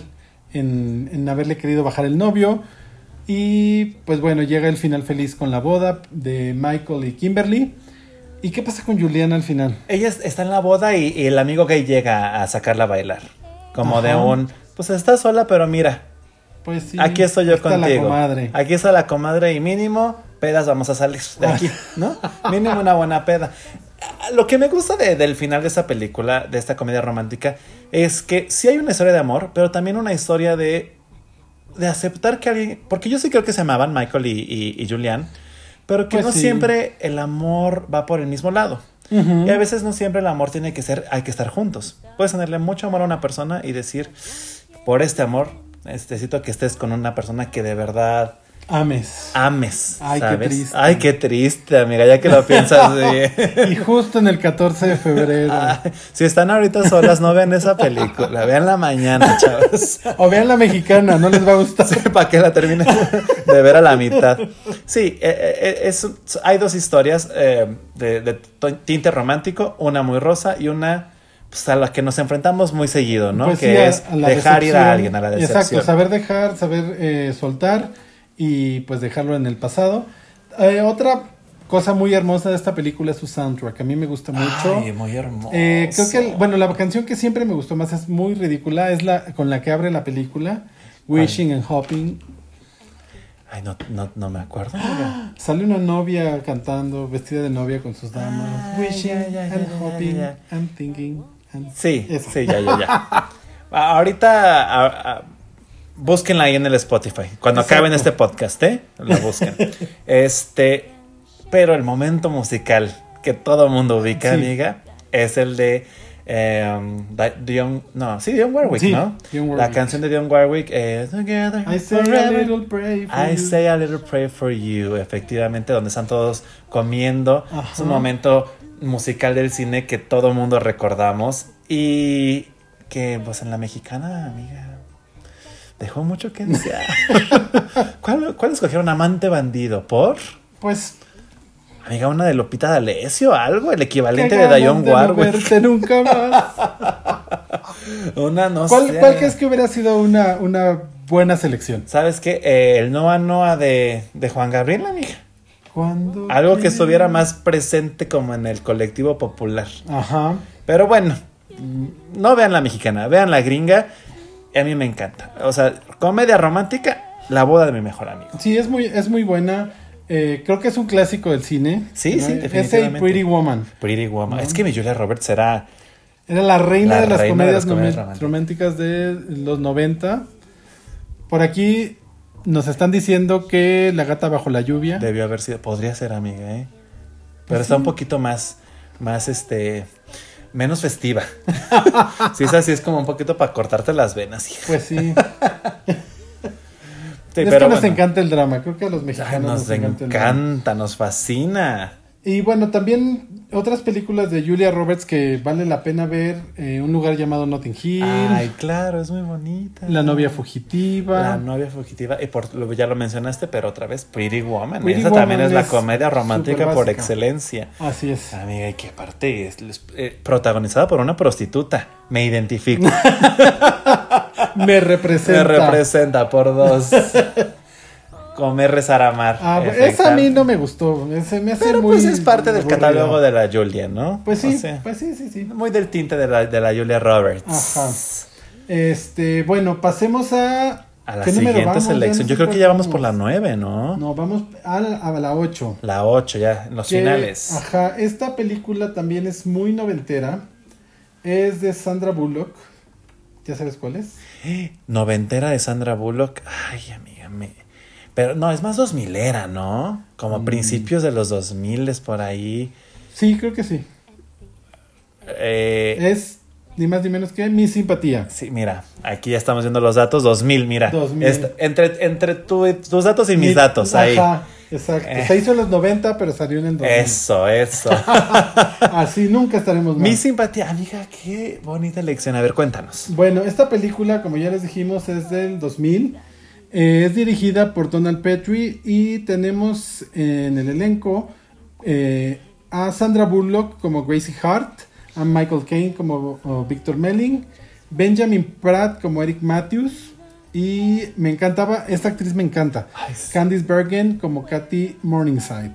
en, en haberle querido bajar el novio. Y pues bueno, llega el final feliz con la boda de Michael y Kimberly. ¿Y qué pasa con Juliana al final?
Ella está en la boda y, y el amigo gay llega a sacarla a bailar. Como
Ajá.
de un, pues está sola, pero mira,
Pues sí.
aquí estoy yo contigo.
La.
Aquí está la comadre y mínimo pedas vamos a salir de aquí, ¿no? (laughs) mínimo una buena peda. Lo que me gusta de- del final de esta película, de esta comedia romántica, es que sí hay una historia de amor, pero también una historia de, de aceptar que alguien, porque yo sí creo que se amaban Michael y, y- y Julian, pero que
Pues
no
sí.
siempre el amor va por el mismo lado. Y a veces no siempre el amor tiene que ser, hay que estar juntos. Puedes tenerle mucho amor a una persona y decir, por este amor, necesito que estés con una persona que de verdad
Ames.
ames.
Ay, qué triste.
Ay, qué triste, amiga, ya que lo piensas bien. (laughs)
Y justo en el 14 de febrero.
Ay, si están ahorita solas, no vean esa película, veanla mañana, (laughs) chavos.
O vean la mexicana, no les va a gustar.
para que la terminen de ver a la mitad. Sí, eh, eh, es, hay dos historias eh, de, de tinte romántico, una muy rosa y una pues, a la que nos enfrentamos muy seguido, ¿no?
Pues
que
sí, a-
es
a
dejar ir a alguien a la decepción.
Exacto, saber dejar, saber eh, soltar y pues dejarlo en el pasado. Eh, otra cosa muy hermosa de esta película es su soundtrack. A mí me gusta mucho.
Ay, muy hermoso.
Eh, creo que, el- bueno, la canción que siempre me gustó más es muy ridícula, es la con la que abre la película, Wishing and Hopping.
Ay, no, no, no me acuerdo. (gasps)
Sale una novia cantando, vestida de novia con sus damas.
Ah,
Wishing and hopping and thinking.
Sí,
Esa.
sí, ya, ya, ya. Ahorita a- a- búsquenla ahí en el Spotify. Cuando
Exacto.
acaben este podcast, ¿eh? La busquen. (laughs) este, pero el momento musical que todo mundo ubica,
Sí.
amiga, es el de eh, Di- Dionne, no, sí, Dionne Warwick,
Sí,
¿no? La canción de Dionne Warwick es Together
I say a little pray for
I
you.
say a little prayer for you, efectivamente, donde están todos comiendo.
Ajá.
Es un momento musical del cine que todo mundo recordamos y que, pues, en la mexicana, amiga, dejó mucho que desear. (laughs) ¿Cuál, ¿Cuál escogieron? Amante bandido, ¿por?
Pues
Amiga, una de Lopita D'Alessio, algo, el equivalente de
no
Warwick.
verte nunca más. (laughs)
Una, no
¿Cuál,
sé.
cuál crees que hubiera sido una, una buena selección?
¿Sabes qué? Eh, el Noa Noa de, de Juan Gabriel, amiga.
Cuando
Algo que estuviera más presente como en el colectivo popular.
Ajá.
Pero bueno, no vean la mexicana, vean la gringa. A mí me encanta. O sea, comedia romántica, la boda de mi mejor amigo.
Sí, es muy, es muy buena. Eh, creo que es un clásico del cine.
Sí, sí,
Ese
definitivamente.
Pretty Woman.
Pretty Woman. Es que mi Julia Roberts era.
Era la reina
La
de las
reina de
comedias,
las comedias
nomen- románticas de los 90. Por aquí nos están diciendo que La gata bajo la lluvia.
Debió haber sido. Podría ser amiga, ¿eh? Pero
Pues
está un poquito más. Más este. Menos festiva. (laughs) sí, es así, es como un poquito para cortarte las venas, hija.
Pues sí. (laughs)
Sí,
es
pero
que nos
bueno.
encanta el drama. Creo que a los
Ay,
mexicanos
nos
nos, encanta el drama.
encanta, nos fascina.
Y bueno, también otras películas de Julia Roberts que vale la pena ver. eh, un lugar llamado Notting Hill.
Ay, claro, es muy bonita.
La novia fugitiva.
La novia fugitiva, y por, ya lo mencionaste, pero otra vez, Pretty Woman.
Pretty
Esa también es la comedia romántica por excelencia.
Así es.
Amiga, y que aparte es, es, eh, protagonizada por una prostituta. Me identifico. (laughs)
Me representa.
Me representa por dos. (laughs) Comer, rezar, amar.
Ah, esa a mí no me gustó. Ese me hace
Pero
muy
pues es parte del
aburrido.
catálogo de la Julia, ¿no?
Pues sí,
O sea,
pues sí, sí, sí.
muy del tinte de la, de la Julia Roberts.
Ajá. Este, bueno, pasemos a.
A la
¿qué número
siguiente
vamos? Ya no
selección. Yo creo que ya vamos por la
vamos.
9, ¿no?
No, vamos a la, a la 8.
La 8 ya, en los
Que-
finales.
Ajá, esta película también es muy noventera. Es de Sandra Bullock. ¿Ya sabes cuál es? (gasps)
Noventera de Sandra Bullock. Ay, amiga, me... Pero no, es más dos milera, ¿no? Como
Mm.
principios de los dos miles por ahí.
Sí, creo que sí.
Eh,
Es ni más ni menos que Mi Simpatía.
sí, mira, aquí ya estamos viendo los datos. 2000, mira.
2000.
Esta- entre entre tu- tus datos y mis
Mi-
datos ahí.
Ajá. Exacto. Se hizo en los 90, pero salió en el 2000.
Eso, eso. (laughs)
Así nunca estaremos mal.
Mi simpatía, amiga, qué bonita lección. A ver, cuéntanos.
Bueno, esta película, como ya les dijimos, es del 2000. Eh, es dirigida por Donald Petrie y tenemos en el elenco eh, a Sandra Bullock como Gracie Hart, a Michael Caine como Victor Melling, Benjamin Pratt como Eric Matthews y me encantaba, esta actriz me encanta, Candice Bergen como Kathy Morningside.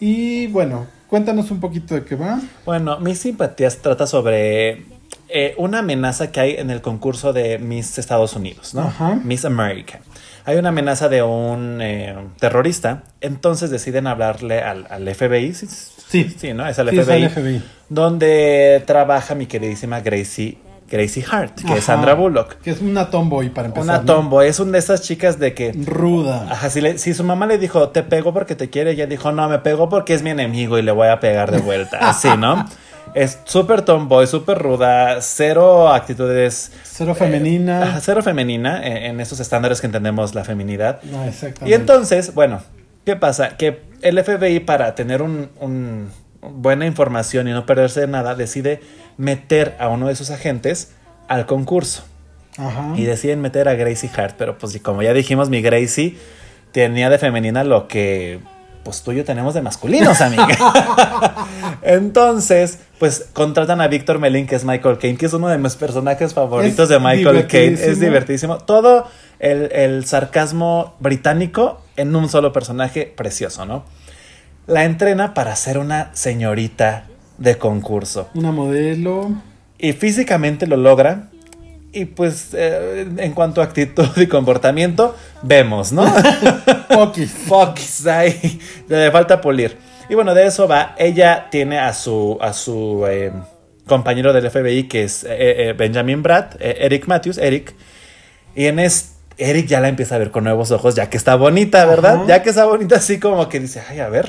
Y bueno, cuéntanos un poquito de qué va.
Bueno, Mis Simpatías trata sobre eh, una amenaza que hay en el concurso de Miss Estados Unidos, ¿no? Miss America hay una amenaza de un eh, terrorista, entonces deciden hablarle al, FBI. Sí, sí, ¿no? Es al FBI, Donde trabaja mi queridísima Gracie. Gracie Hart, que es Sandra Bullock.
Que es una tomboy para empezar.
Una tomboy, es una de esas chicas de que.
Ruda.
Ajá, si, si su mamá le dijo, te pego porque te quiere, ella dijo, no, me pego porque es mi enemigo y le voy a pegar de vuelta. Así, ¿no? (laughs) Es súper tomboy, súper ruda, cero actitudes.
Cero femenina.
Eh, cero femenina en, esos estándares que entendemos la feminidad. No, exactamente. Y entonces, bueno, ¿qué pasa? Que el FBI, para tener un, buena información y no perderse de nada, decide meter a uno de sus agentes al concurso. Ajá. Y deciden meter a Gracie Hart, pero pues como ya dijimos, mi Gracie tenía de femenina lo que pues tú y yo tenemos de masculinos, amiga. (laughs) Entonces, pues contratan a Víctor Melín, que es Michael Caine, que es uno de mis personajes favoritos de Michael Caine. Es divertísimo. Todo el, sarcasmo británico en un solo personaje precioso, ¿no? La entrena para ser una señorita de concurso.
Una modelo.
Y físicamente lo logra y pues eh, en cuanto a actitud y comportamiento, vemos, ¿no? (laughs)
Fokis.
Fokis, ahí. Le falta pulir. Y bueno, de eso va. Ella tiene a su, a su eh, compañero del FBI, que es eh, Benjamin Brad, Eric Matthews, Eric. Y en este, Eric ya la empieza a ver con nuevos ojos, ya que está bonita, ¿verdad? Ya que está bonita, así como que dice, ay, a ver,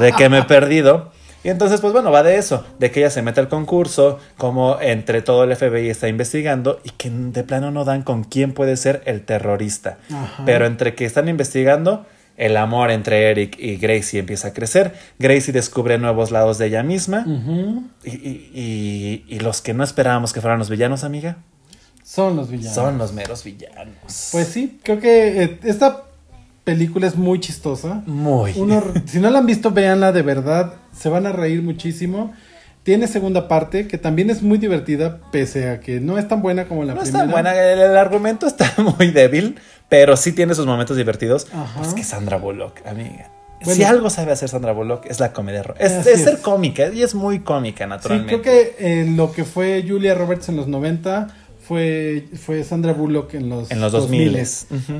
de qué me he perdido. Y entonces, pues bueno, va de eso, de que ella se mete al concurso, como entre todo el FBI está investigando y que de plano no dan con quién puede ser el terrorista. Pero entre que están investigando, el amor entre Eric y Gracie empieza a crecer. Gracie descubre nuevos lados de ella misma. y, y, los que no esperábamos que fueran los villanos, amiga.
Son los villanos.
Son los meros villanos.
Pues sí, creo que eh, esta película es muy chistosa.
Muy. (laughs)
si no la han visto, véanla de verdad. Se van a reír muchísimo. Tiene segunda parte que también es muy divertida, pese a que no es tan buena como la primera. No es tan
buena, el, argumento está (laughs) muy débil, pero sí tiene sus momentos divertidos. Es que Sandra Bullock, amiga. si algo sabe hacer Sandra Bullock es la comedia. Es, ser cómica y es muy cómica, naturalmente.
Sí, creo que eh, lo que fue Julia Roberts en los 90 fue, fue Sandra Bullock en los,
en los 2000.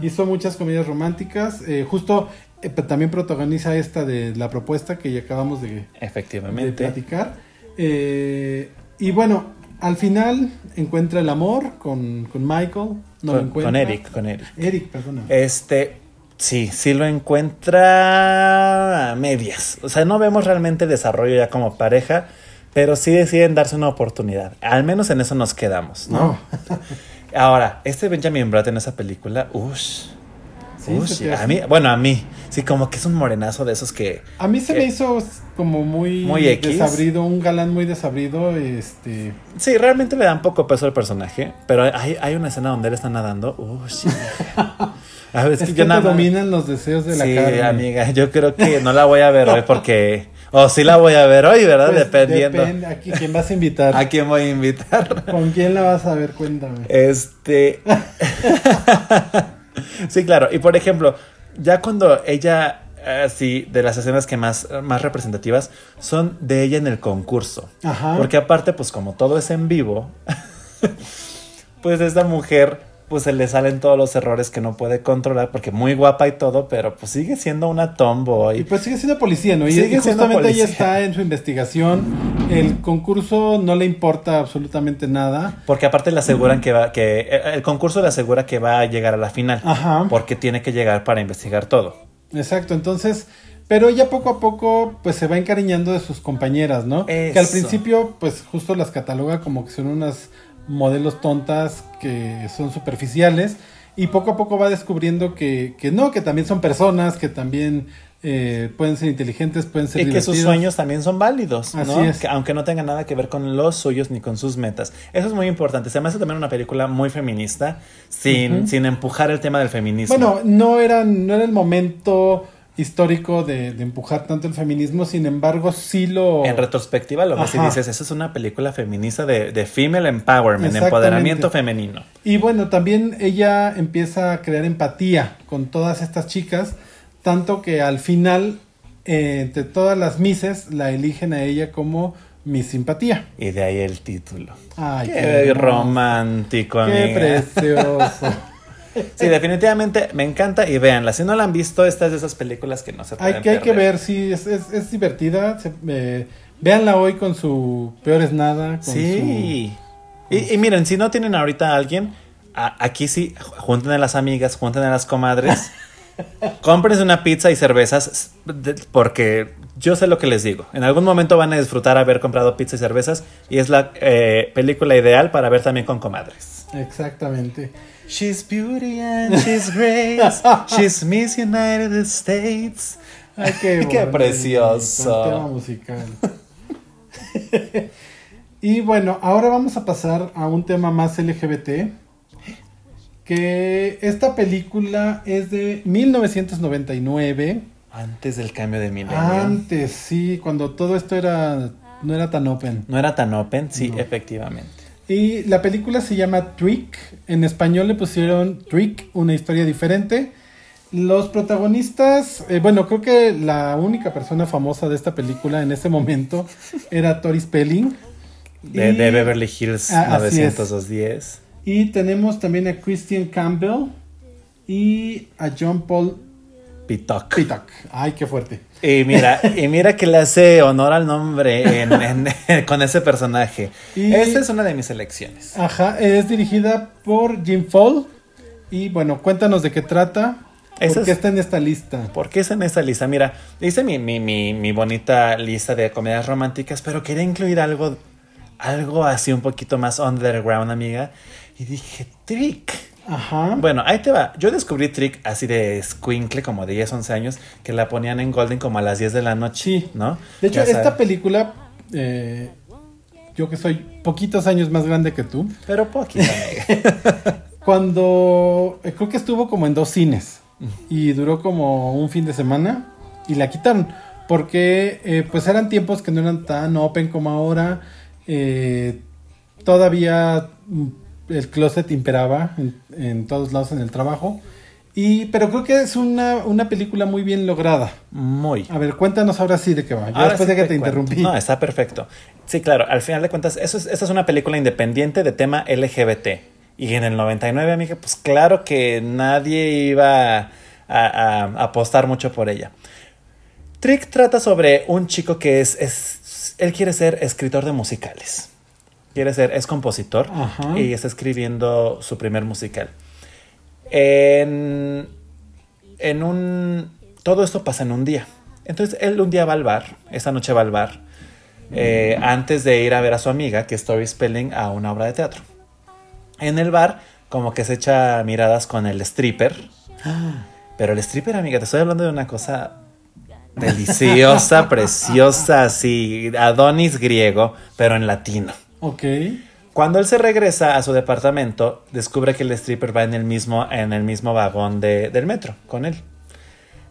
Hizo muchas comedias románticas. Eh, justo eh, también protagoniza esta de la propuesta que ya acabamos de,
Efectivamente.
platicar. Eh, y bueno, al final encuentra el amor con, Michael. No
con,
lo encuentra.
Con Eric, con Eric.
Eric, perdona.
Este, sí, sí lo encuentra a medias. O sea, no vemos realmente desarrollo ya como pareja pero sí deciden darse una oportunidad. Al menos en eso nos quedamos, ¿no? Ahora, este Benjamin Bratt en esa película, uff. Sí, a mí, bueno, a mí, sí, como que es un morenazo de esos que.
A mí se me hizo como muy, muy desabrido, un galán muy desabrido, este.
Sí, realmente le dan poco peso al personaje, pero hay, hay una escena donde él está nadando. Uy, (laughs)
A ver, es, que, que dominan los deseos de la
sí, amiga, yo creo que no la voy a ver hoy porque o sí la voy a ver hoy, ¿verdad? Pues Dependiendo.
Depende. ¿A quién vas a invitar? (laughs)
¿A quién voy a invitar?
¿Con quién la vas a ver? Cuéntame.
Este. (laughs) sí, claro. Y por ejemplo, ya cuando ella. Así, de las escenas que más, más representativas son de ella en el concurso. Ajá. Porque aparte, pues como todo es en vivo, (laughs) pues esta mujer pues se le salen todos los errores que no puede controlar, porque muy guapa y todo, pero pues sigue siendo una tomboy.
Y pues sigue siendo policía, ¿no? Y, sigue justamente ella está en su investigación. El concurso no le importa absolutamente nada.
Porque aparte le aseguran que va, que el concurso le asegura que va a llegar a la final. Ajá. Porque tiene que llegar para investigar todo.
Exacto, entonces. Pero ella poco a poco, pues se va encariñando de sus compañeras, ¿no? Que al principio, pues justo las cataloga como que son unas modelos tontas que son superficiales y poco a poco va descubriendo que, que no, que también son personas, que también eh, pueden ser inteligentes, pueden ser
Y que sus sueños también son válidos,
Así
¿no?
es.
Que aunque no tengan nada que ver con los suyos ni con sus metas. Eso es muy importante. Se me hace también una película muy feminista, sin, sin empujar el tema del feminismo.
Bueno, no era, no era el momento histórico de, de empujar tanto el feminismo, sin embargo, sí lo...
En retrospectiva lo ves y dices, esa es una película feminista de, de female empowerment, empoderamiento femenino.
Y bueno, también ella empieza a crear empatía con todas estas chicas, tanto que al final, eh, entre todas las mises, la eligen a ella como mi simpatía.
Y de ahí el título.
Ay,
Qué
hermoso.
romántico,
Qué
amiga.
precioso. (laughs)
Sí, definitivamente me encanta y véanla. Si no la han visto, esta es de esas películas que no se pueden
hay que, hay que ver, sí, es, es, es divertida. se- eh, véanla hoy con su Peor es Nada. Con
Sí. Y, y miren, si no tienen ahorita a alguien, a- aquí sí, junten a las amigas, junten a las comadres, (laughs) cómprense una pizza y cervezas, porque yo sé lo que les digo. En algún momento van a disfrutar haber comprado pizza y cervezas y es la eh, película ideal para ver también con comadres.
Su... Exactamente.
She's beauty and she's grace. She's Miss United States.
Ay, qué, (laughs)
Qué precioso.
tema musical. (laughs) y bueno, ahora vamos a pasar a un tema más LGBT. Que esta película es de 1999.
Antes del cambio de milenio.
Antes, sí, cuando todo esto era no era tan open.
No era tan open, sí,
No.
efectivamente.
Y la película se llama Trick. En español le pusieron Trick, una historia diferente. Los protagonistas, eh, bueno, creo que la única persona famosa de esta película en ese momento (laughs) era Tori Spelling.
De,
Y-
de Beverly Hills
Ah, así es.
90210.
Y tenemos también a Christian Campbell y a John Paul
Pitok.
Pitak. Ay, qué fuerte.
Y mira, (laughs) y mira que le hace honor al nombre en- en- con ese personaje.
Y-
Esta es una de mis elecciones.
Ajá, es dirigida por Jim Fall. Y bueno, cuéntanos de qué trata.
Esa
¿Por qué
es-
está en esta lista?
¿Por qué es en esta lista? Mira, hice mi, mi, mi, mi bonita lista de comedias románticas, pero quería incluir algo, algo así un poquito más underground, amiga. Y dije, Trick.
Ajá.
Bueno, ahí te va. Yo descubrí Trick así de squinkle, como de 10, 11 años, que la ponían en Golden como a las 10 de la noche. ¿no?
De hecho,
Ya
esta película, eh, yo que soy poquitos años más grande que tú,
Pero poquito, (laughs)
cuando eh, creo que estuvo como en dos cines y duró como un fin de semana y la quitaron porque eh, pues eran tiempos que no eran tan open como ahora. eh, todavía mm, el closet imperaba en, en todos lados en el trabajo. Y, pero creo que es una, una película muy bien lograda.
Muy.
A ver, cuéntanos ahora sí de qué va. Ya
Ahora
después
sí
de que te,
cuento.
interrumpí.
No, está perfecto. Sí, claro, al final de cuentas, eso es, esta es una película independiente de tema LGBT. Y en el 99, amiga, pues claro que nadie iba a, a- a apostar mucho por ella. Trick trata sobre un chico que es, es- él quiere ser escritor de musicales. Quiere ser, es compositor
Ajá.
y está escribiendo su primer musical. En, en un... Todo esto pasa en un día. Entonces él un día va al bar, esta noche va al bar, eh, antes de ir a ver a su amiga, que es Tori Spelling, a una obra de teatro. En el bar, como que se echa miradas con el stripper. Pero el stripper, amiga, te estoy hablando de una cosa deliciosa, (laughs) preciosa, así, Adonis griego, pero en latino.
Ok.
Cuando él se regresa a su departamento, descubre que el stripper va en el mismo, en el mismo vagón de- del metro con él.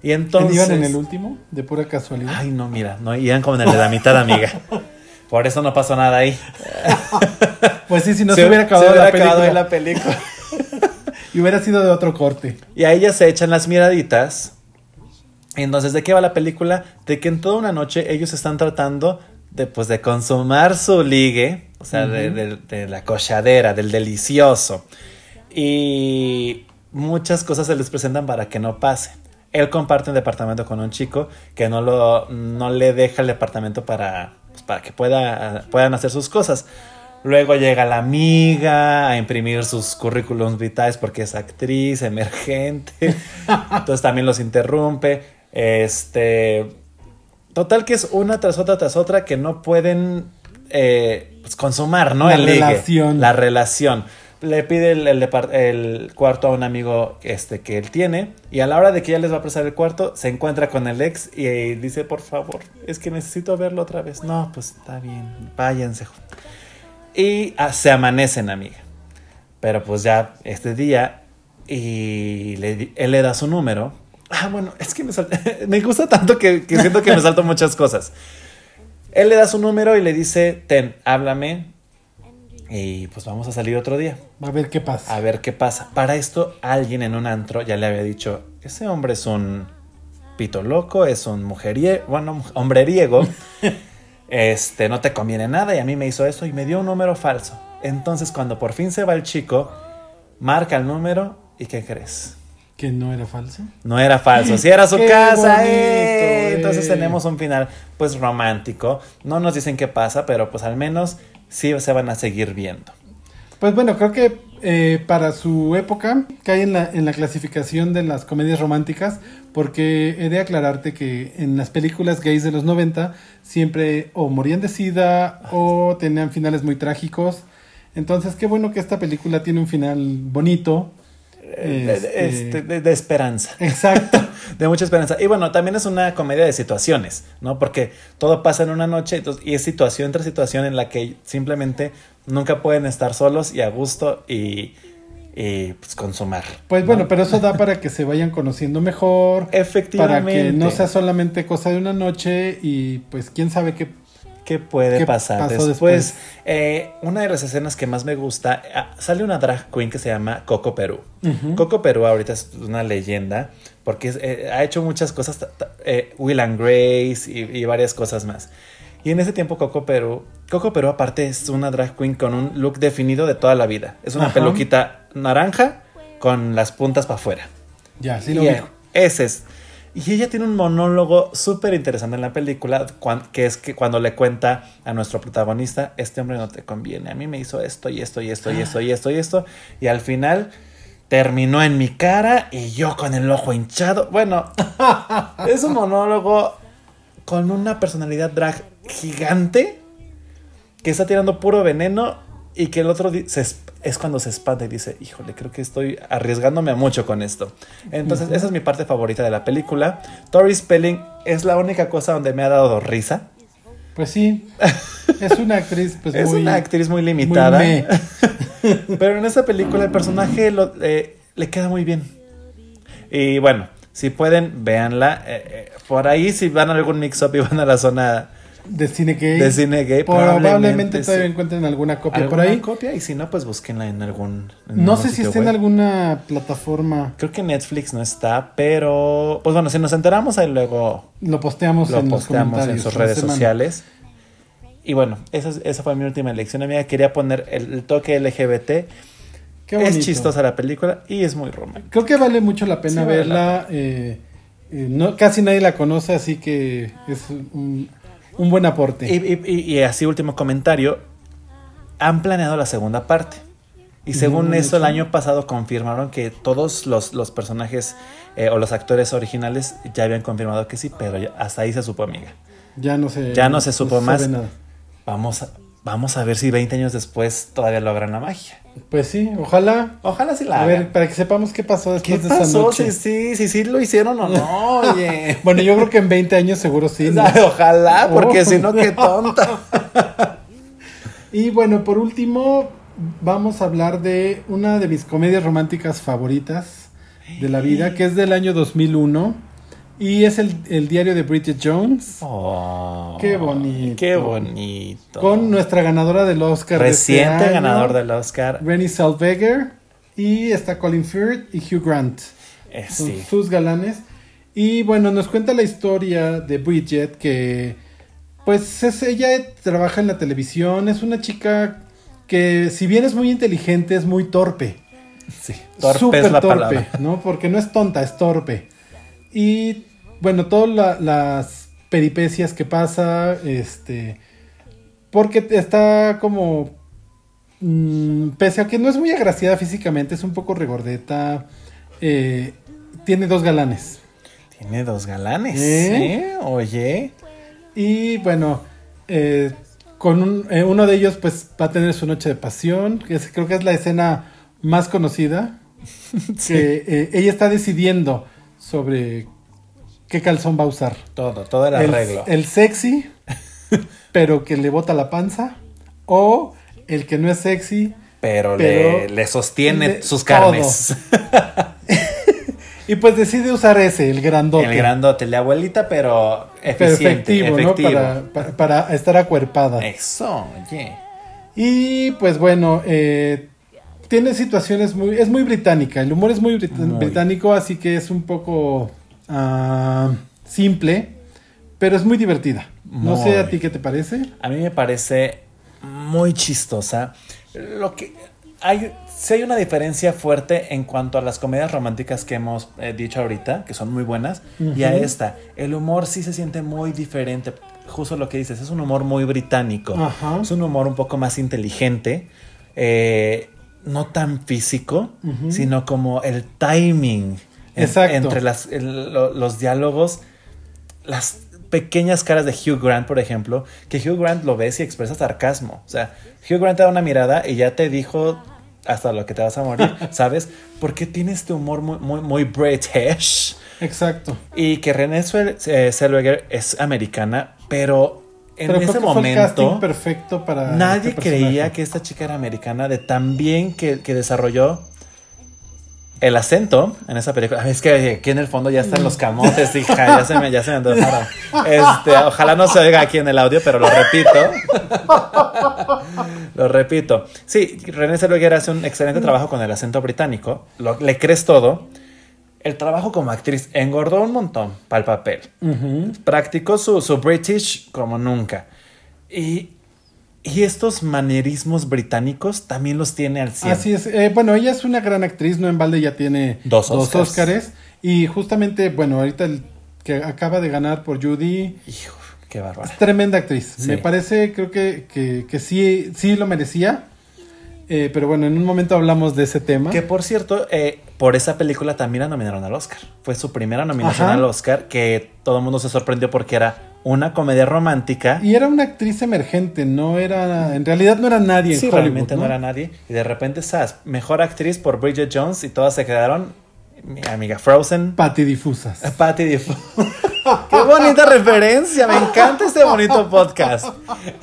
Y entonces.
¿Iban en el último? De pura casualidad.
Ay, no, mira, no, iban como en el de la mitad, amiga. (laughs) Por eso no pasó nada ahí. (laughs)
Pues sí, si no se, hubiera acabado,
hubiera
la,
acabado
película,
la película. (laughs)
y hubiera sido de otro corte.
Y ahí ya se echan las miraditas. Entonces, ¿de qué va la película? De que en toda una noche ellos están tratando de, pues, de consumar su ligue, o sea, de, de- de la cochadera, del delicioso. Y muchas cosas se les presentan para que no pase. Él comparte un departamento con un chico que no, lo, no le deja el departamento para, pues, para que pueda, puedan hacer sus cosas. Luego llega la amiga a imprimir sus currículums vitales porque es actriz, emergente. (laughs) Entonces también los interrumpe. Este. Total que es una tras otra tras otra que no pueden eh, pues, consumar, ¿no?
La
El ligue,
relación.
La relación. le pide el, el depart- el cuarto a un amigo este, que él tiene y a la hora de que ya les va a prestar el cuarto, se encuentra con el ex y, dice, por favor, es que necesito verlo otra vez. No, pues está bien, váyanse. Y ah, se amanecen, amiga. Pero pues ya este día y le él le da su número. Ah, bueno, es que me, sal- (laughs) me gusta tanto que, que siento que me salto muchas cosas. Él le da su número y le dice, ten, háblame y pues vamos a salir otro día.
A ver qué pasa.
A ver qué pasa. Para esto, alguien en un antro ya le había dicho: Ese hombre es un pito loco, es un mujeriego, bueno, hombreriego. este, no te conviene nada. Y a mí me hizo eso y me dio un número falso. Entonces, cuando por fin se va el chico, marca el número y ¿qué crees?
Que no era falso.
No era falso, sí era su (laughs) casa.
bonito,
¡eh! Entonces tenemos un final pues romántico. No nos dicen qué pasa, pero pues al menos sí se van a seguir viendo.
Pues bueno, creo que eh, para su época cae en la, en la clasificación de las comedias románticas, porque he de aclararte que en las películas gays de los 90 siempre o morían de sida o tenían finales muy trágicos. Entonces, qué bueno que esta película tiene un final bonito.
De-
Este,
este, de- de esperanza.
Exacto. (laughs)
de mucha esperanza. Y bueno, también es una comedia de situaciones, ¿no? Porque todo pasa en una noche entonces- y es situación tras situación en la que simplemente nunca pueden estar solos y a gusto y, y, pues consumar.
Pues bueno, pero eso da para que se vayan conociendo mejor. Para
Efectivamente.
que no sea solamente cosa de una noche y pues quién sabe qué
¿Qué puede
¿Qué
pasar después?
después?
Eh, una de las escenas que más me gusta, ah, sale una drag queen que se llama Coco Perú.
Ujú.
Coco Perú ahorita es una leyenda porque eh, ha hecho muchas cosas, eh, Will and Grace y, y varias cosas más. Y en ese tiempo Coco Perú, Coco Perú aparte es una drag queen con un look definido de toda la vida. Es una
Ajá.
peluquita naranja con las puntas para afuera.
Ya, sí lo
Y, Ese es. Y ella tiene un monólogo súper interesante en la película, que es que cuando le cuenta a nuestro protagonista, este hombre no te conviene, a mí me hizo esto y esto y esto y esto y esto y esto, y al final terminó en mi cara y yo con el ojo hinchado. Bueno, (laughs) es un monólogo con una personalidad drag gigante que está tirando puro veneno y que el otro se es, cuando se espanta y dice, híjole, creo que estoy arriesgándome a mucho con esto. Entonces, esa es mi parte favorita de la película. Tori Spelling es la única cosa donde me ha dado risa.
Pues sí. (laughs) Es una actriz pues
es
muy
una actriz muy limitada. (laughs) Pero en esta película el personaje lo- eh, le queda muy bien. Y bueno, si pueden, véanla. Eh, eh, por ahí, si van a algún mix-up y van a la zona
de cine gay.
de cine gay,
Probablemente, todavía encuentren alguna copia por
¿Alguna
ahí.
copia? Y si no, pues búsquenla en algún. en
No sé si está en alguna plataforma.
Creo que Netflix no está, pero. Pues bueno, si nos enteramos, ahí luego
Lo posteamos
lo
en los
posteamos
comentarios.
en sus redes
semana.
sociales. Y bueno, esa, es- esa fue mi última elección, amiga. Quería poner el, el toque LGBT.
Qué.
Es chistosa la película y es muy romántica.
Creo que vale mucho la pena
Sí, vale
verla. eh, eh, no, casi nadie la conoce, así que es un, un buen aporte.
Y, y- y- así, último comentario. Han planeado la segunda parte. Y según eso, el año pasado confirmaron que todos los, los personajes eh, o los actores originales ya habían confirmado que sí, pero ya- hasta ahí se supo, amiga.
ya no se,
Ya no se supo más.
nada.
Vamos a, vamos a ver si 20 años después todavía logran la magia.
Pues sí, ojalá.
Ojalá sí la
A
hagan.
ver, para que sepamos qué pasó
¿Qué
después de esa noche.
Si sí, si sí lo hicieron o no, oye. (laughs)
Bueno, yo creo que en 20 años seguro sí. ¿no? (laughs)
Ojalá, porque
Oh.
si no, qué tonta. (laughs)
Y bueno, por último, vamos a hablar de una de mis comedias románticas favoritas de la vida, que es del año 2001. Y es el, el diario de Bridget Jones.
Oh,
Qué bonito.
Qué bonito.
Con nuestra ganadora del Oscar. de este
Reciente
año,
ganador del Oscar.
Renée Zellweger. Y está Colin Firth y Hugh Grant.
Eh,
Son
sí.
sus galanes. Y bueno, nos cuenta la historia de Bridget que pues es, ella trabaja en la televisión, es una chica que si bien es muy inteligente, es muy torpe.
sí. Torpe
Súper
es la
torpe,
palabra.
¿no? Porque no es tonta, es torpe. Y bueno, todas la- las peripecias que pasa, este, porque está como, mm, pese a que no es muy agraciada físicamente, es un poco regordeta, eh, tiene dos galanes.
Tiene dos galanes.
¿Eh?
¿eh? Oye.
Y bueno, eh, con un- uno de ellos pues va a tener su noche de pasión, que es- creo que es la escena más conocida. (laughs) Que eh, ella está decidiendo sobre qué calzón va a usar.
Todo, todo el arreglo.
El, sexy, (laughs) pero que le bota la panza. O el que no es sexy.
Pero, le, sostiene sus carnes. (laughs) (laughs)
y pues decide usar ese, el grandote.
El grandote, la abuelita, pero eficiente, efectivo,
¿no? Para, estar acuerpada.
Eso, oye.
Y pues bueno, eh, tiene situaciones muy... Es muy británica, el humor es muy, británico, así que es un poco ah, simple, pero es muy divertida. No sé a ti qué te parece.
A mí me parece muy chistosa. Lo que hay, sí hay una diferencia fuerte en cuanto a las comedias románticas que hemos eh, dicho ahorita, que son muy buenas, y a esta. El humor sí se siente muy diferente. Justo lo que dices, es un humor muy británico. Es un humor un poco más inteligente. Eh, no tan físico, sino como el timing entre las, los diálogos, las pequeñas caras de Hugh Grant, por ejemplo, que Hugh Grant lo ves y expresa sarcasmo. O sea, Hugh Grant te da una mirada y ya te dijo hasta lo que te vas a morir, (laughs) ¿sabes? Porque tiene este humor muy, muy, muy British.
Exacto.
Y que Renée Zellweger es americana, pero en ese momento
perfecto para
nadie este creía que esta chica era americana de tan bien que, desarrolló el acento en esa película. Es que aquí en el fondo ya están los camotes, (laughs) hija, ya se me, ya se me antojaron. Este, ojalá no se oiga aquí en el audio, pero lo repito. lo repito. Sí, René Zellweger hace un excelente trabajo con el acento británico. le crees todo el trabajo como actriz engordó un montón para el papel. Practicó su, British como nunca. Y, estos manerismos británicos también los tiene al 100.
Así es. Eh, bueno, ella es una gran actriz, ¿no? En balde ya tiene dos, dos Oscars. Y justamente, bueno, ahorita el que acaba de ganar por Judy.
Hijo, qué bárbaro.
Es tremenda actriz. Me parece, creo que, que, que sí, sí lo merecía. Eh, pero bueno, en un momento hablamos de ese tema.
Que por cierto, eh, por esa película también la nominaron al Oscar. Fue su primera nominación al Oscar, que todo el mundo se sorprendió porque era una comedia romántica.
Y era una actriz emergente, no era. En realidad no era nadie
sí, realmente ¿no? era nadie. Y de repente, ¿sabes? Mejor actriz por Bridget Jones y todas se quedaron. Mi amiga Frozen.
Patty Difusas. (laughs)
Patty Difusas. (laughs) Qué bonita referencia, me encanta este bonito podcast.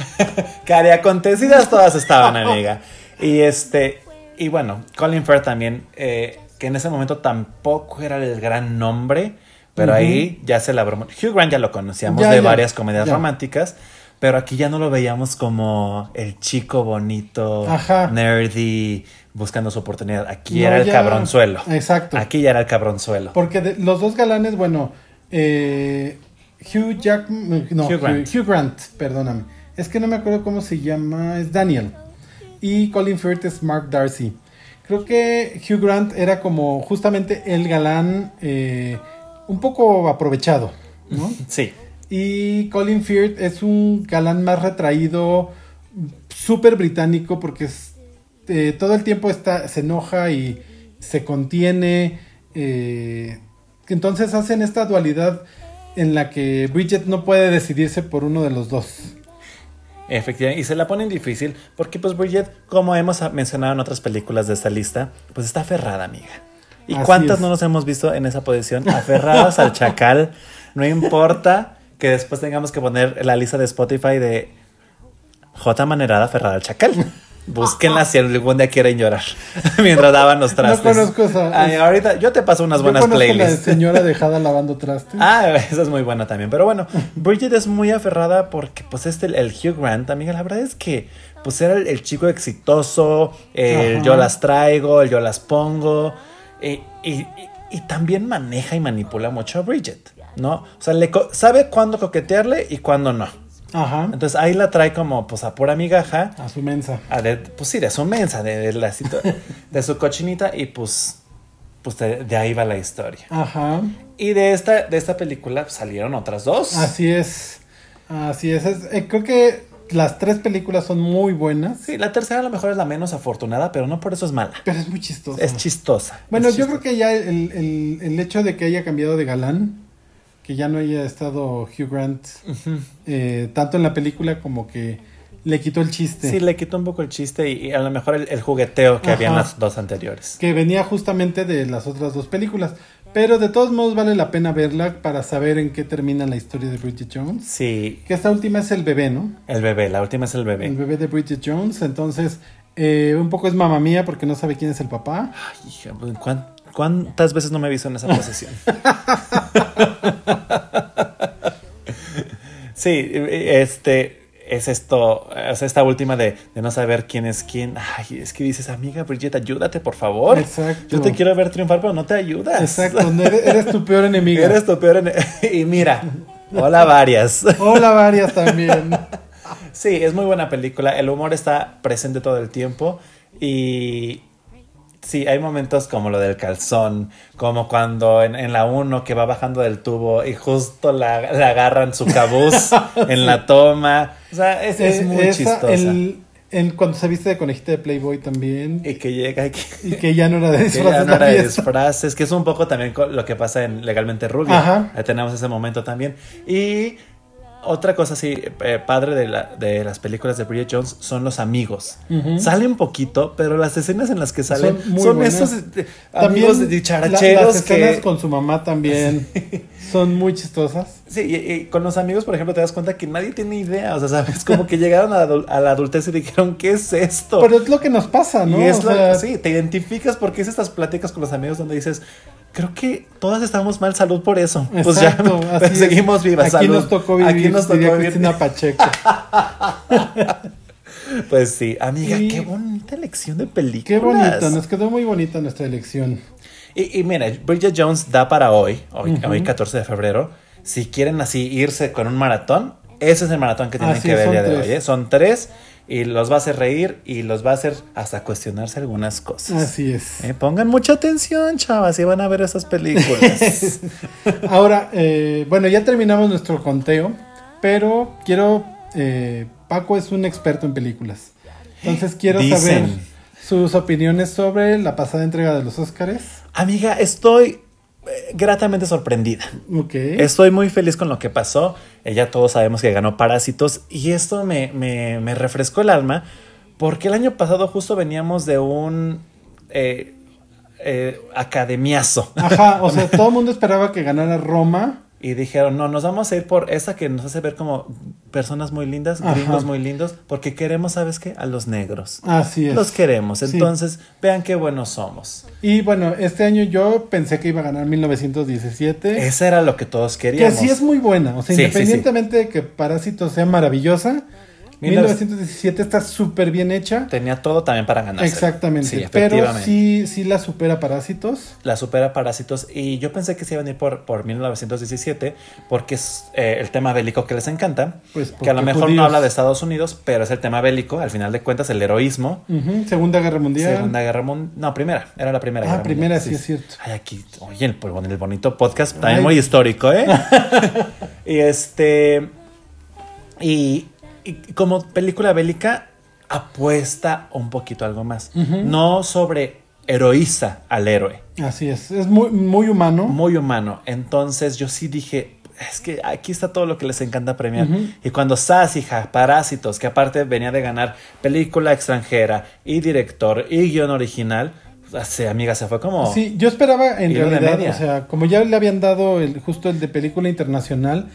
(laughs) Cari acontecidas todas estaban, amiga. Y este, y bueno, Colin Firth también, eh, que en ese momento tampoco era el gran nombre, pero ahí ya se la broma. Hugh Grant ya lo conocíamos de varias comedias románticas, pero aquí ya no lo veíamos como el chico bonito, nerdy, buscando su oportunidad. Aquí era el cabronzuelo.
Exacto.
Aquí ya era el cabronzuelo.
Porque los dos galanes, bueno, eh, Hugh Jack, no, Hugh Grant. Hugh Grant, perdóname. Es que no me acuerdo cómo se llama, es Daniel y Colin Firth es Mark Darcy. Creo que Hugh Grant era como justamente el galán eh, un poco aprovechado, ¿no? (laughs)
Sí.
Y Colin Firth es un galán más retraído, súper británico, porque eh, todo el tiempo está, se enoja y se contiene. Eh, entonces hacen esta dualidad en la que Bridget no puede decidirse por uno de los dos.
Efectivamente, y se la ponen difícil porque pues Bridget, como hemos mencionado en otras películas de esta lista, pues está aferrada, amiga. ¿Y cuántas no nos hemos visto en esa posición? Aferradas al chacal. No importa que después tengamos que poner la lista de Spotify de J. Manerada aferrada al chacal. Búsquenla si algún día quieren llorar (laughs) mientras daban los trastes.
No conozco esa.
Ay, ahorita yo te paso unas buenas playlists.
La señora (laughs) dejada lavando trastes.
Ah, esa es muy buena también. Pero bueno, Bridget es muy aferrada porque, pues, este, el Hugh Grant, amiga, la verdad es que, pues, era el, chico exitoso, el yo las traigo, el yo las pongo. Y, y, y, también maneja y manipula mucho a Bridget, ¿no? O sea, le sabe cuándo coquetearle y cuándo no.
Ajá.
Entonces ahí la trae como pues a pura migaja.
A su mensa.
pues sí, de su mensa, de, la, (laughs) de su cochinita y pues, pues de, ahí va la historia.
Ajá.
Y de esta, de esta película salieron otras dos.
Así es. Así es. Eh, creo que las tres películas son muy buenas.
Sí, la tercera a lo mejor es la menos afortunada, pero no por eso es mala.
Pero es muy chistosa.
Es chistosa.
Bueno, yo creo que ya el, el hecho de que haya cambiado de galán que ya no haya estado Hugh Grant eh, tanto en la película como que le quitó el chiste.
Sí, le quitó un poco el chiste y, y a lo mejor el, el jugueteo que
Ajá.
había en las dos anteriores.
Que venía justamente de las otras dos películas. Pero de todos modos vale la pena verla para saber en qué termina la historia de Bridget Jones.
Sí,
Que esta última es el bebé, ¿no?
el bebé, la última es el
El
bebé.
bebé de Bridget Jones. Entonces, eh, un poco es mamá mía porque no sabe quién es el papá.
Ay, hija, pues, ¿cuán- ¿Cuántas veces no me he visto en esa posición? (laughs) sí, este es esto, o sea, esta última de, de no saber quién es quién. Ay, es que dices, amiga Bridget, ayúdate, por favor.
Exacto.
Yo te quiero ver triunfar, pero no te ayudas.
Exacto, eres, eres tu peor enemiga.
Eres tu peor ene- (laughs) Y mira, hola varias.
Hola, varias también.
Sí, es muy buena película. El humor está presente todo el tiempo. Y sí, hay momentos como lo del calzón, como cuando en, en la 1 que va bajando del tubo y justo la, la agarran su cabuz (laughs) en la toma. O sea, es, es muy
esa,
chistosa.
el- en- cuando se viste de conejita de Playboy también.
Y que llega y que,
Y que ya no era de (laughs)
que
disfraces
ya no era de disfraces, que es un poco también lo que pasa en Legalmente Rubia.
Ajá.
Ahí tenemos ese momento también. Y otra cosa así, eh, padre de, la- de las películas de Bridget Jones son los amigos.
Ujú.
Salen poquito, pero las escenas en las que salen
Son
son, eh, amigos
la-
dicharacheros
las escenas
que...
con su mamá también (laughs) son muy chistosas.
Sí, y, y con los amigos, por ejemplo, te das cuenta que nadie tiene idea. O sea, sabes, (laughs) como que llegaron a la, adul- a la adultez y dijeron, ¿qué es esto?
Pero es lo que nos pasa, ¿no?
Y es
O
lo-
sea,
sí, te identificas porque es estas pláticas con los amigos donde dices, creo que todas estamos mal, salud por eso.
Exacto,
pues ya, (laughs)
así es.
seguimos vivas.
Aquí
salud.
nos tocó vivir,
Aquí nos tocó vivir.
Cristina Pacheco. (laughs)
Pues sí, amiga,
Y-
qué bonita elección de películas.
Qué bonito, nos quedó muy bonita nuestra elección.
Y, y mira, Bridget Jones da para hoy, hoy, hoy 14 de febrero. Si quieren así irse con un maratón, ese es el maratón que tienen que ver el día de hoy. ¿eh? Son tres y los va a hacer reír y los va a hacer hasta cuestionarse algunas cosas.
Así es.
Eh, pongan mucha atención, chavas, y van a ver esas películas. (laughs)
Ahora, eh, bueno, ya terminamos nuestro conteo, pero quiero. eh, Paco es un experto en películas. Entonces quiero
Dicen.
saber sus opiniones sobre la pasada entrega de los Óscares.
Amiga, estoy gratamente sorprendida.
Ok.
Estoy muy feliz con lo que pasó. Eh, ya todos sabemos que ganó Parásitos y esto me, me- me refrescó el alma porque el año pasado justo veníamos de un eh, eh, academiazo
Ajá, o sea, (laughs) todo el mundo esperaba que ganara Roma.
Y dijeron, no, nos vamos a ir por esa que nos hace ver como personas muy lindas,
Ajá.
gringos muy lindos, porque queremos, ¿sabes qué? A los negros.
Así es.
Los queremos.
Sí.
Entonces, vean qué buenos somos.
Y bueno, este año yo pensé que iba a ganar 1917.
Ese era lo que todos
que
queríamos.
sí es muy buena. O sea,
Sí, sí,
independientemente de que Parásitos sea maravillosa,
1900
1917 está súper bien hecha.
Tenía todo también para ganar.
Exactamente.
Sí,
pero sí, sí la supera Parásitos.
la supera Parásitos y yo pensé que se iba a venir por, por 1917 porque es eh, el tema bélico que les encanta,
Pues
que a lo mejor
judíos.
no habla de Estados Unidos, pero es el tema bélico, al final de cuentas el heroísmo.
Segunda Guerra Mundial.
Segunda Guerra Mundial, no, primera, era la primera
Ah,
guerra
primera,
mundial.
sí es cierto.
Ay, aquí, oye, el, el bonito podcast también
Ay.
muy histórico, ¿eh? (laughs) (laughs) y este, y, y como película bélica apuesta un poquito a algo más, no sobre heroiza al héroe
Así es. Es muy, muy humano.
muy humano. Entonces yo sí dije, es que aquí está todo lo que les encanta premiar. Y cuando Sásija, Parásitos, que aparte venía de ganar película extranjera y director y guion original, así, amiga, se fue como...
Sí, yo esperaba en realidad, o sea, como ya le habían dado el, justo el de película internacional,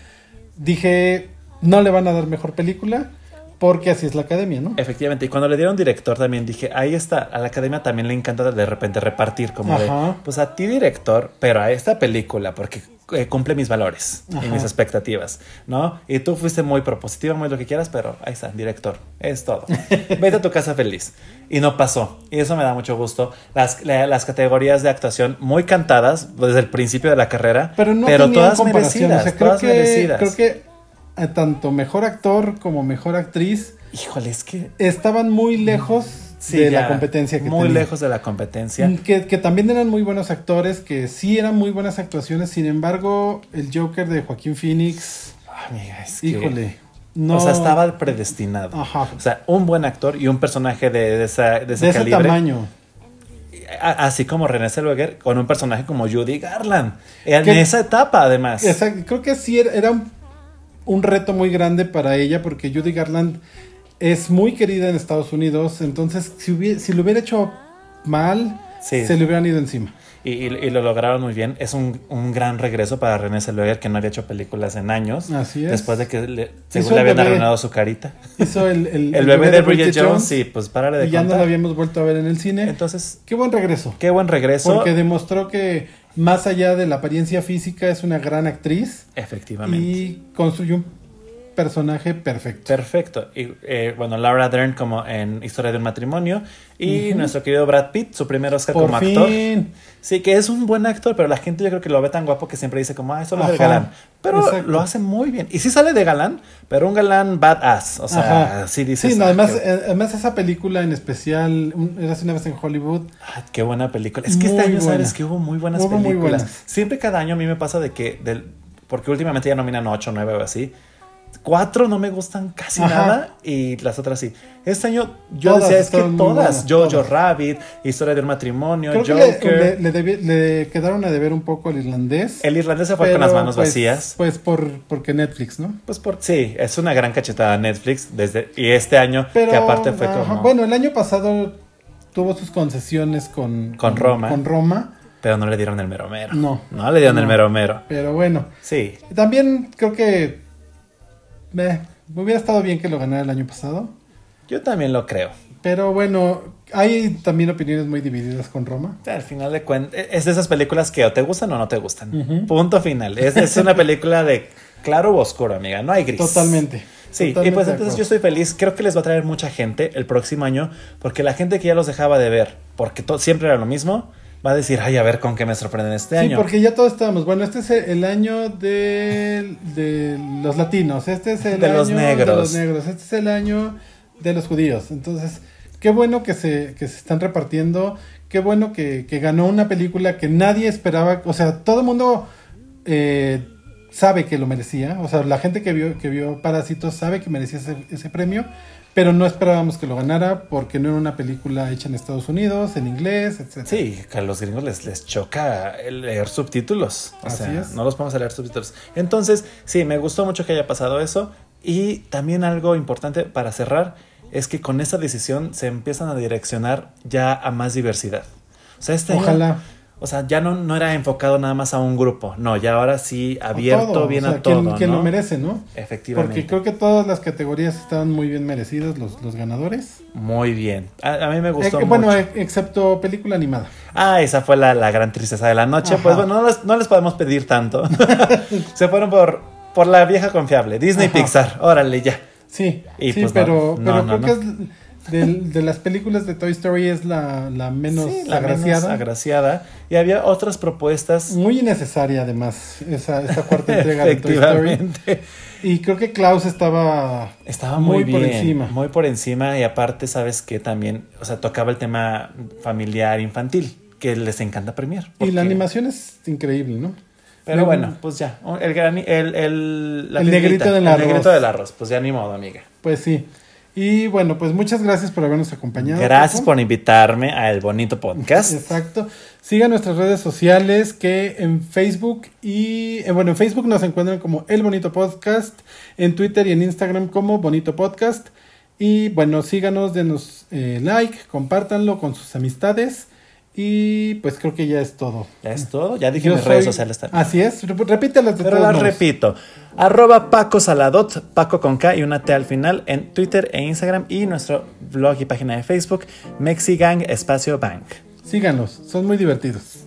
dije, no le van a dar mejor película porque así es la academia, ¿no?
Efectivamente, y cuando le dieron director también dije, ahí está, a la academia también le encanta de repente repartir como de, pues a ti director, pero a esta película, porque eh, cumple mis valores y mis expectativas, ¿no? Y tú fuiste muy propositiva, muy lo que quieras, pero ahí está, director, es todo. (laughs) Vete a tu casa feliz. Y no pasó, y eso me da mucho gusto. Las, la- las categorías de actuación muy cantadas desde el principio de la carrera,
Pero no tenían
todas merecidas,
o sea, creo
todas
que,
merecidas.
creo que tanto mejor actor como mejor actriz
Híjole, es que...
estaban muy lejos
sí,
de
ya,
la competencia que
Muy lejos de la competencia.
Mm, Que, que también eran muy buenos actores, que sí eran muy buenas actuaciones, sin embargo, el Joker de Joaquín Phoenix,
Amiga, es que-
híjole, no...
O sea, estaba predestinado.
Ajá.
O sea, un buen actor y un personaje de, de esa, de ese
de ese tamaño.
Así como René Zellweger con un personaje como Judy Garland. En
Que-
esa etapa, además.
Exacto, creo que sí era, era un, un reto muy grande para ella porque Judy Garland es muy querida en Estados Unidos, entonces si, hubiera, si lo hubiera hecho mal,
Sí.
se le hubieran ido encima.
Y, lo lograron muy bien. Es un, un gran regreso para René Zellweger, que no había hecho películas en años.
Así es.
Después de que le, según le habían
bebé.
arruinado su carita.
Hizo el, el, (laughs)
El, bebé de Bridget Jones, sí, pues párale de
y ya no la habíamos vuelto a ver en el cine.
Entonces,
Qué buen regreso.
qué buen regreso.
Porque demostró que más allá de la apariencia física es una gran actriz
Efectivamente.
y construyó un personaje perfecto.
Perfecto. Y eh, bueno, Laura Dern como en Historia de un matrimonio. Y nuestro querido Brad Pitt, su primer Oscar
Por
como actor. Sí, que es un buen actor, pero la gente yo creo que lo ve tan guapo que siempre dice como, ah, eso es el
Ajá,
galán. Pero
exacto.
lo hace muy bien. Y sí sale de galán, pero un galán badass. O sea,
Ajá.
sí dices.
Sí, no,
"Ah,
además, eh, además esa película en especial, Eras una vez en Hollywood,
Ah, qué buena película. Es que este
Muy
año,
buena.
sabes que hubo muy buenas
Hubo muy
películas.
buenas.
Siempre cada año a mí me pasa de que, del, porque últimamente ya nominan 8, 9 o así. Cuatro no me gustan casi
Ajá.
nada y las otras sí. Este año yo
Todas
decía, es que todas. Jojo
todas.
Rabbit, Historia de un matrimonio,
creo que le,
Joker.
le- le debi- le quedaron a deber un poco al irlandés.
El irlandés se fue con las manos
pues,
vacías.
Pues por, porque Netflix, ¿no?
Pues por sí, es una gran cachetada Netflix desde y este año
Pero,
que aparte fue
ajá,
como
Bueno, el año pasado tuvo sus concesiones con,
Con Roma.
Con Roma,
pero no le dieron el mero mero.
No.
No le dieron el mero mero.
pero bueno.
Sí.
También creo que eh, hubiera estado bien que lo ganara el año pasado.
Yo también lo creo.
Pero bueno, hay también opiniones muy divididas con Roma.
Al final de cuentas, es de esas películas que o te gustan o no te gustan. Punto final. Es, es una película de claro o oscuro, amiga. No hay gris.
Totalmente.
Sí,
Totalmente
y pues entonces yo estoy feliz. Creo que les va a traer mucha gente el próximo año, porque la gente que ya los dejaba de ver, porque siempre era lo mismo, va a decir, ay, a ver con qué me sorprenden este
Sí,
año.
porque ya todos estábamos. Bueno, este es el año de, de los latinos. Este es el
De
año
los
de
negros.
los negros. Este es el año de los judíos. Entonces, qué bueno que se, que se están repartiendo. Qué bueno que, que ganó una película que nadie esperaba. O sea, todo el mundo eh, sabe que lo merecía. O sea, la gente que vio, que vio Parásitos sabe que merecía ese, ese premio. Pero no esperábamos que lo ganara porque no era una película hecha en Estados Unidos, en inglés, etc.
Sí, que a los gringos les, les choca leer subtítulos. O
Así
sea,
es.
no los podemos leer subtítulos. Entonces, sí, me gustó mucho que haya pasado eso. Y también algo importante para cerrar es que con esa decisión se empiezan a direccionar ya a más diversidad. O sea, este año-
Ojalá.
O sea, ya no, no era enfocado nada más a un grupo. No, ya ahora sí abierto
todo,
bien
o sea,
a todo.
Quien, quien
¿no?
lo merece, ¿no?
Efectivamente.
Porque creo que todas las categorías estaban muy bien merecidas, los, los ganadores.
Muy bien. A, a mí me gustó
Eh, bueno,
mucho.
eh, excepto película animada.
Ah, esa fue la, la gran tristeza de la noche.
Ajá.
Pues bueno, no les, no les podemos pedir tanto. (laughs) Se fueron por, por la vieja confiable. Disney
Ajá.
Pixar. Órale, ya.
Sí,
Y
sí
pues
pero,
no,
pero creo que es de, de las películas de Toy Story es la, la menos
Sí, la
agraciada.
menos agraciada. Y había otras propuestas.
Muy innecesaria además esa, esta cuarta (laughs) entrega de Toy Story. Y creo que Klaus estaba
Estaba muy,
Muy por
bien,
encima.
Muy por encima. Y aparte, sabes que también, o sea, tocaba el tema familiar infantil, que les encanta premiar.
y
porque-
la animación es increíble, ¿no?
Pero
Luego-
bueno, pues ya. El, gran- el, el, la
El negrito del
el
arroz.
negrito del arroz. Pues ya ni modo, amiga.
Pues sí. Y bueno, pues muchas gracias por habernos acompañado.
Gracias
Paco.
por invitarme a El Bonito Podcast. (laughs)
Exacto. Sigan nuestras redes sociales que en Facebook y eh, bueno, en Facebook nos encuentran como El Bonito Podcast, en Twitter y en Instagram como Bonito Podcast. Y bueno, síganos, denos eh, like, compártanlo con sus amistades. Y pues creo que ya es todo.
Ya es todo. Ya dije
Yo
mis
soy-
redes sociales también.
Así es, rep- repítelas de
Pero las repito. Arroba Paco Saladot, Paco con K y una T al final en Twitter e Instagram y nuestro blog y página de Facebook, Mexigang Espacio Bank.
Síganos, son muy divertidos.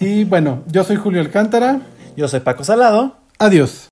Y bueno, yo soy Julio Alcántara.
Yo soy Paco Salado.
Adiós.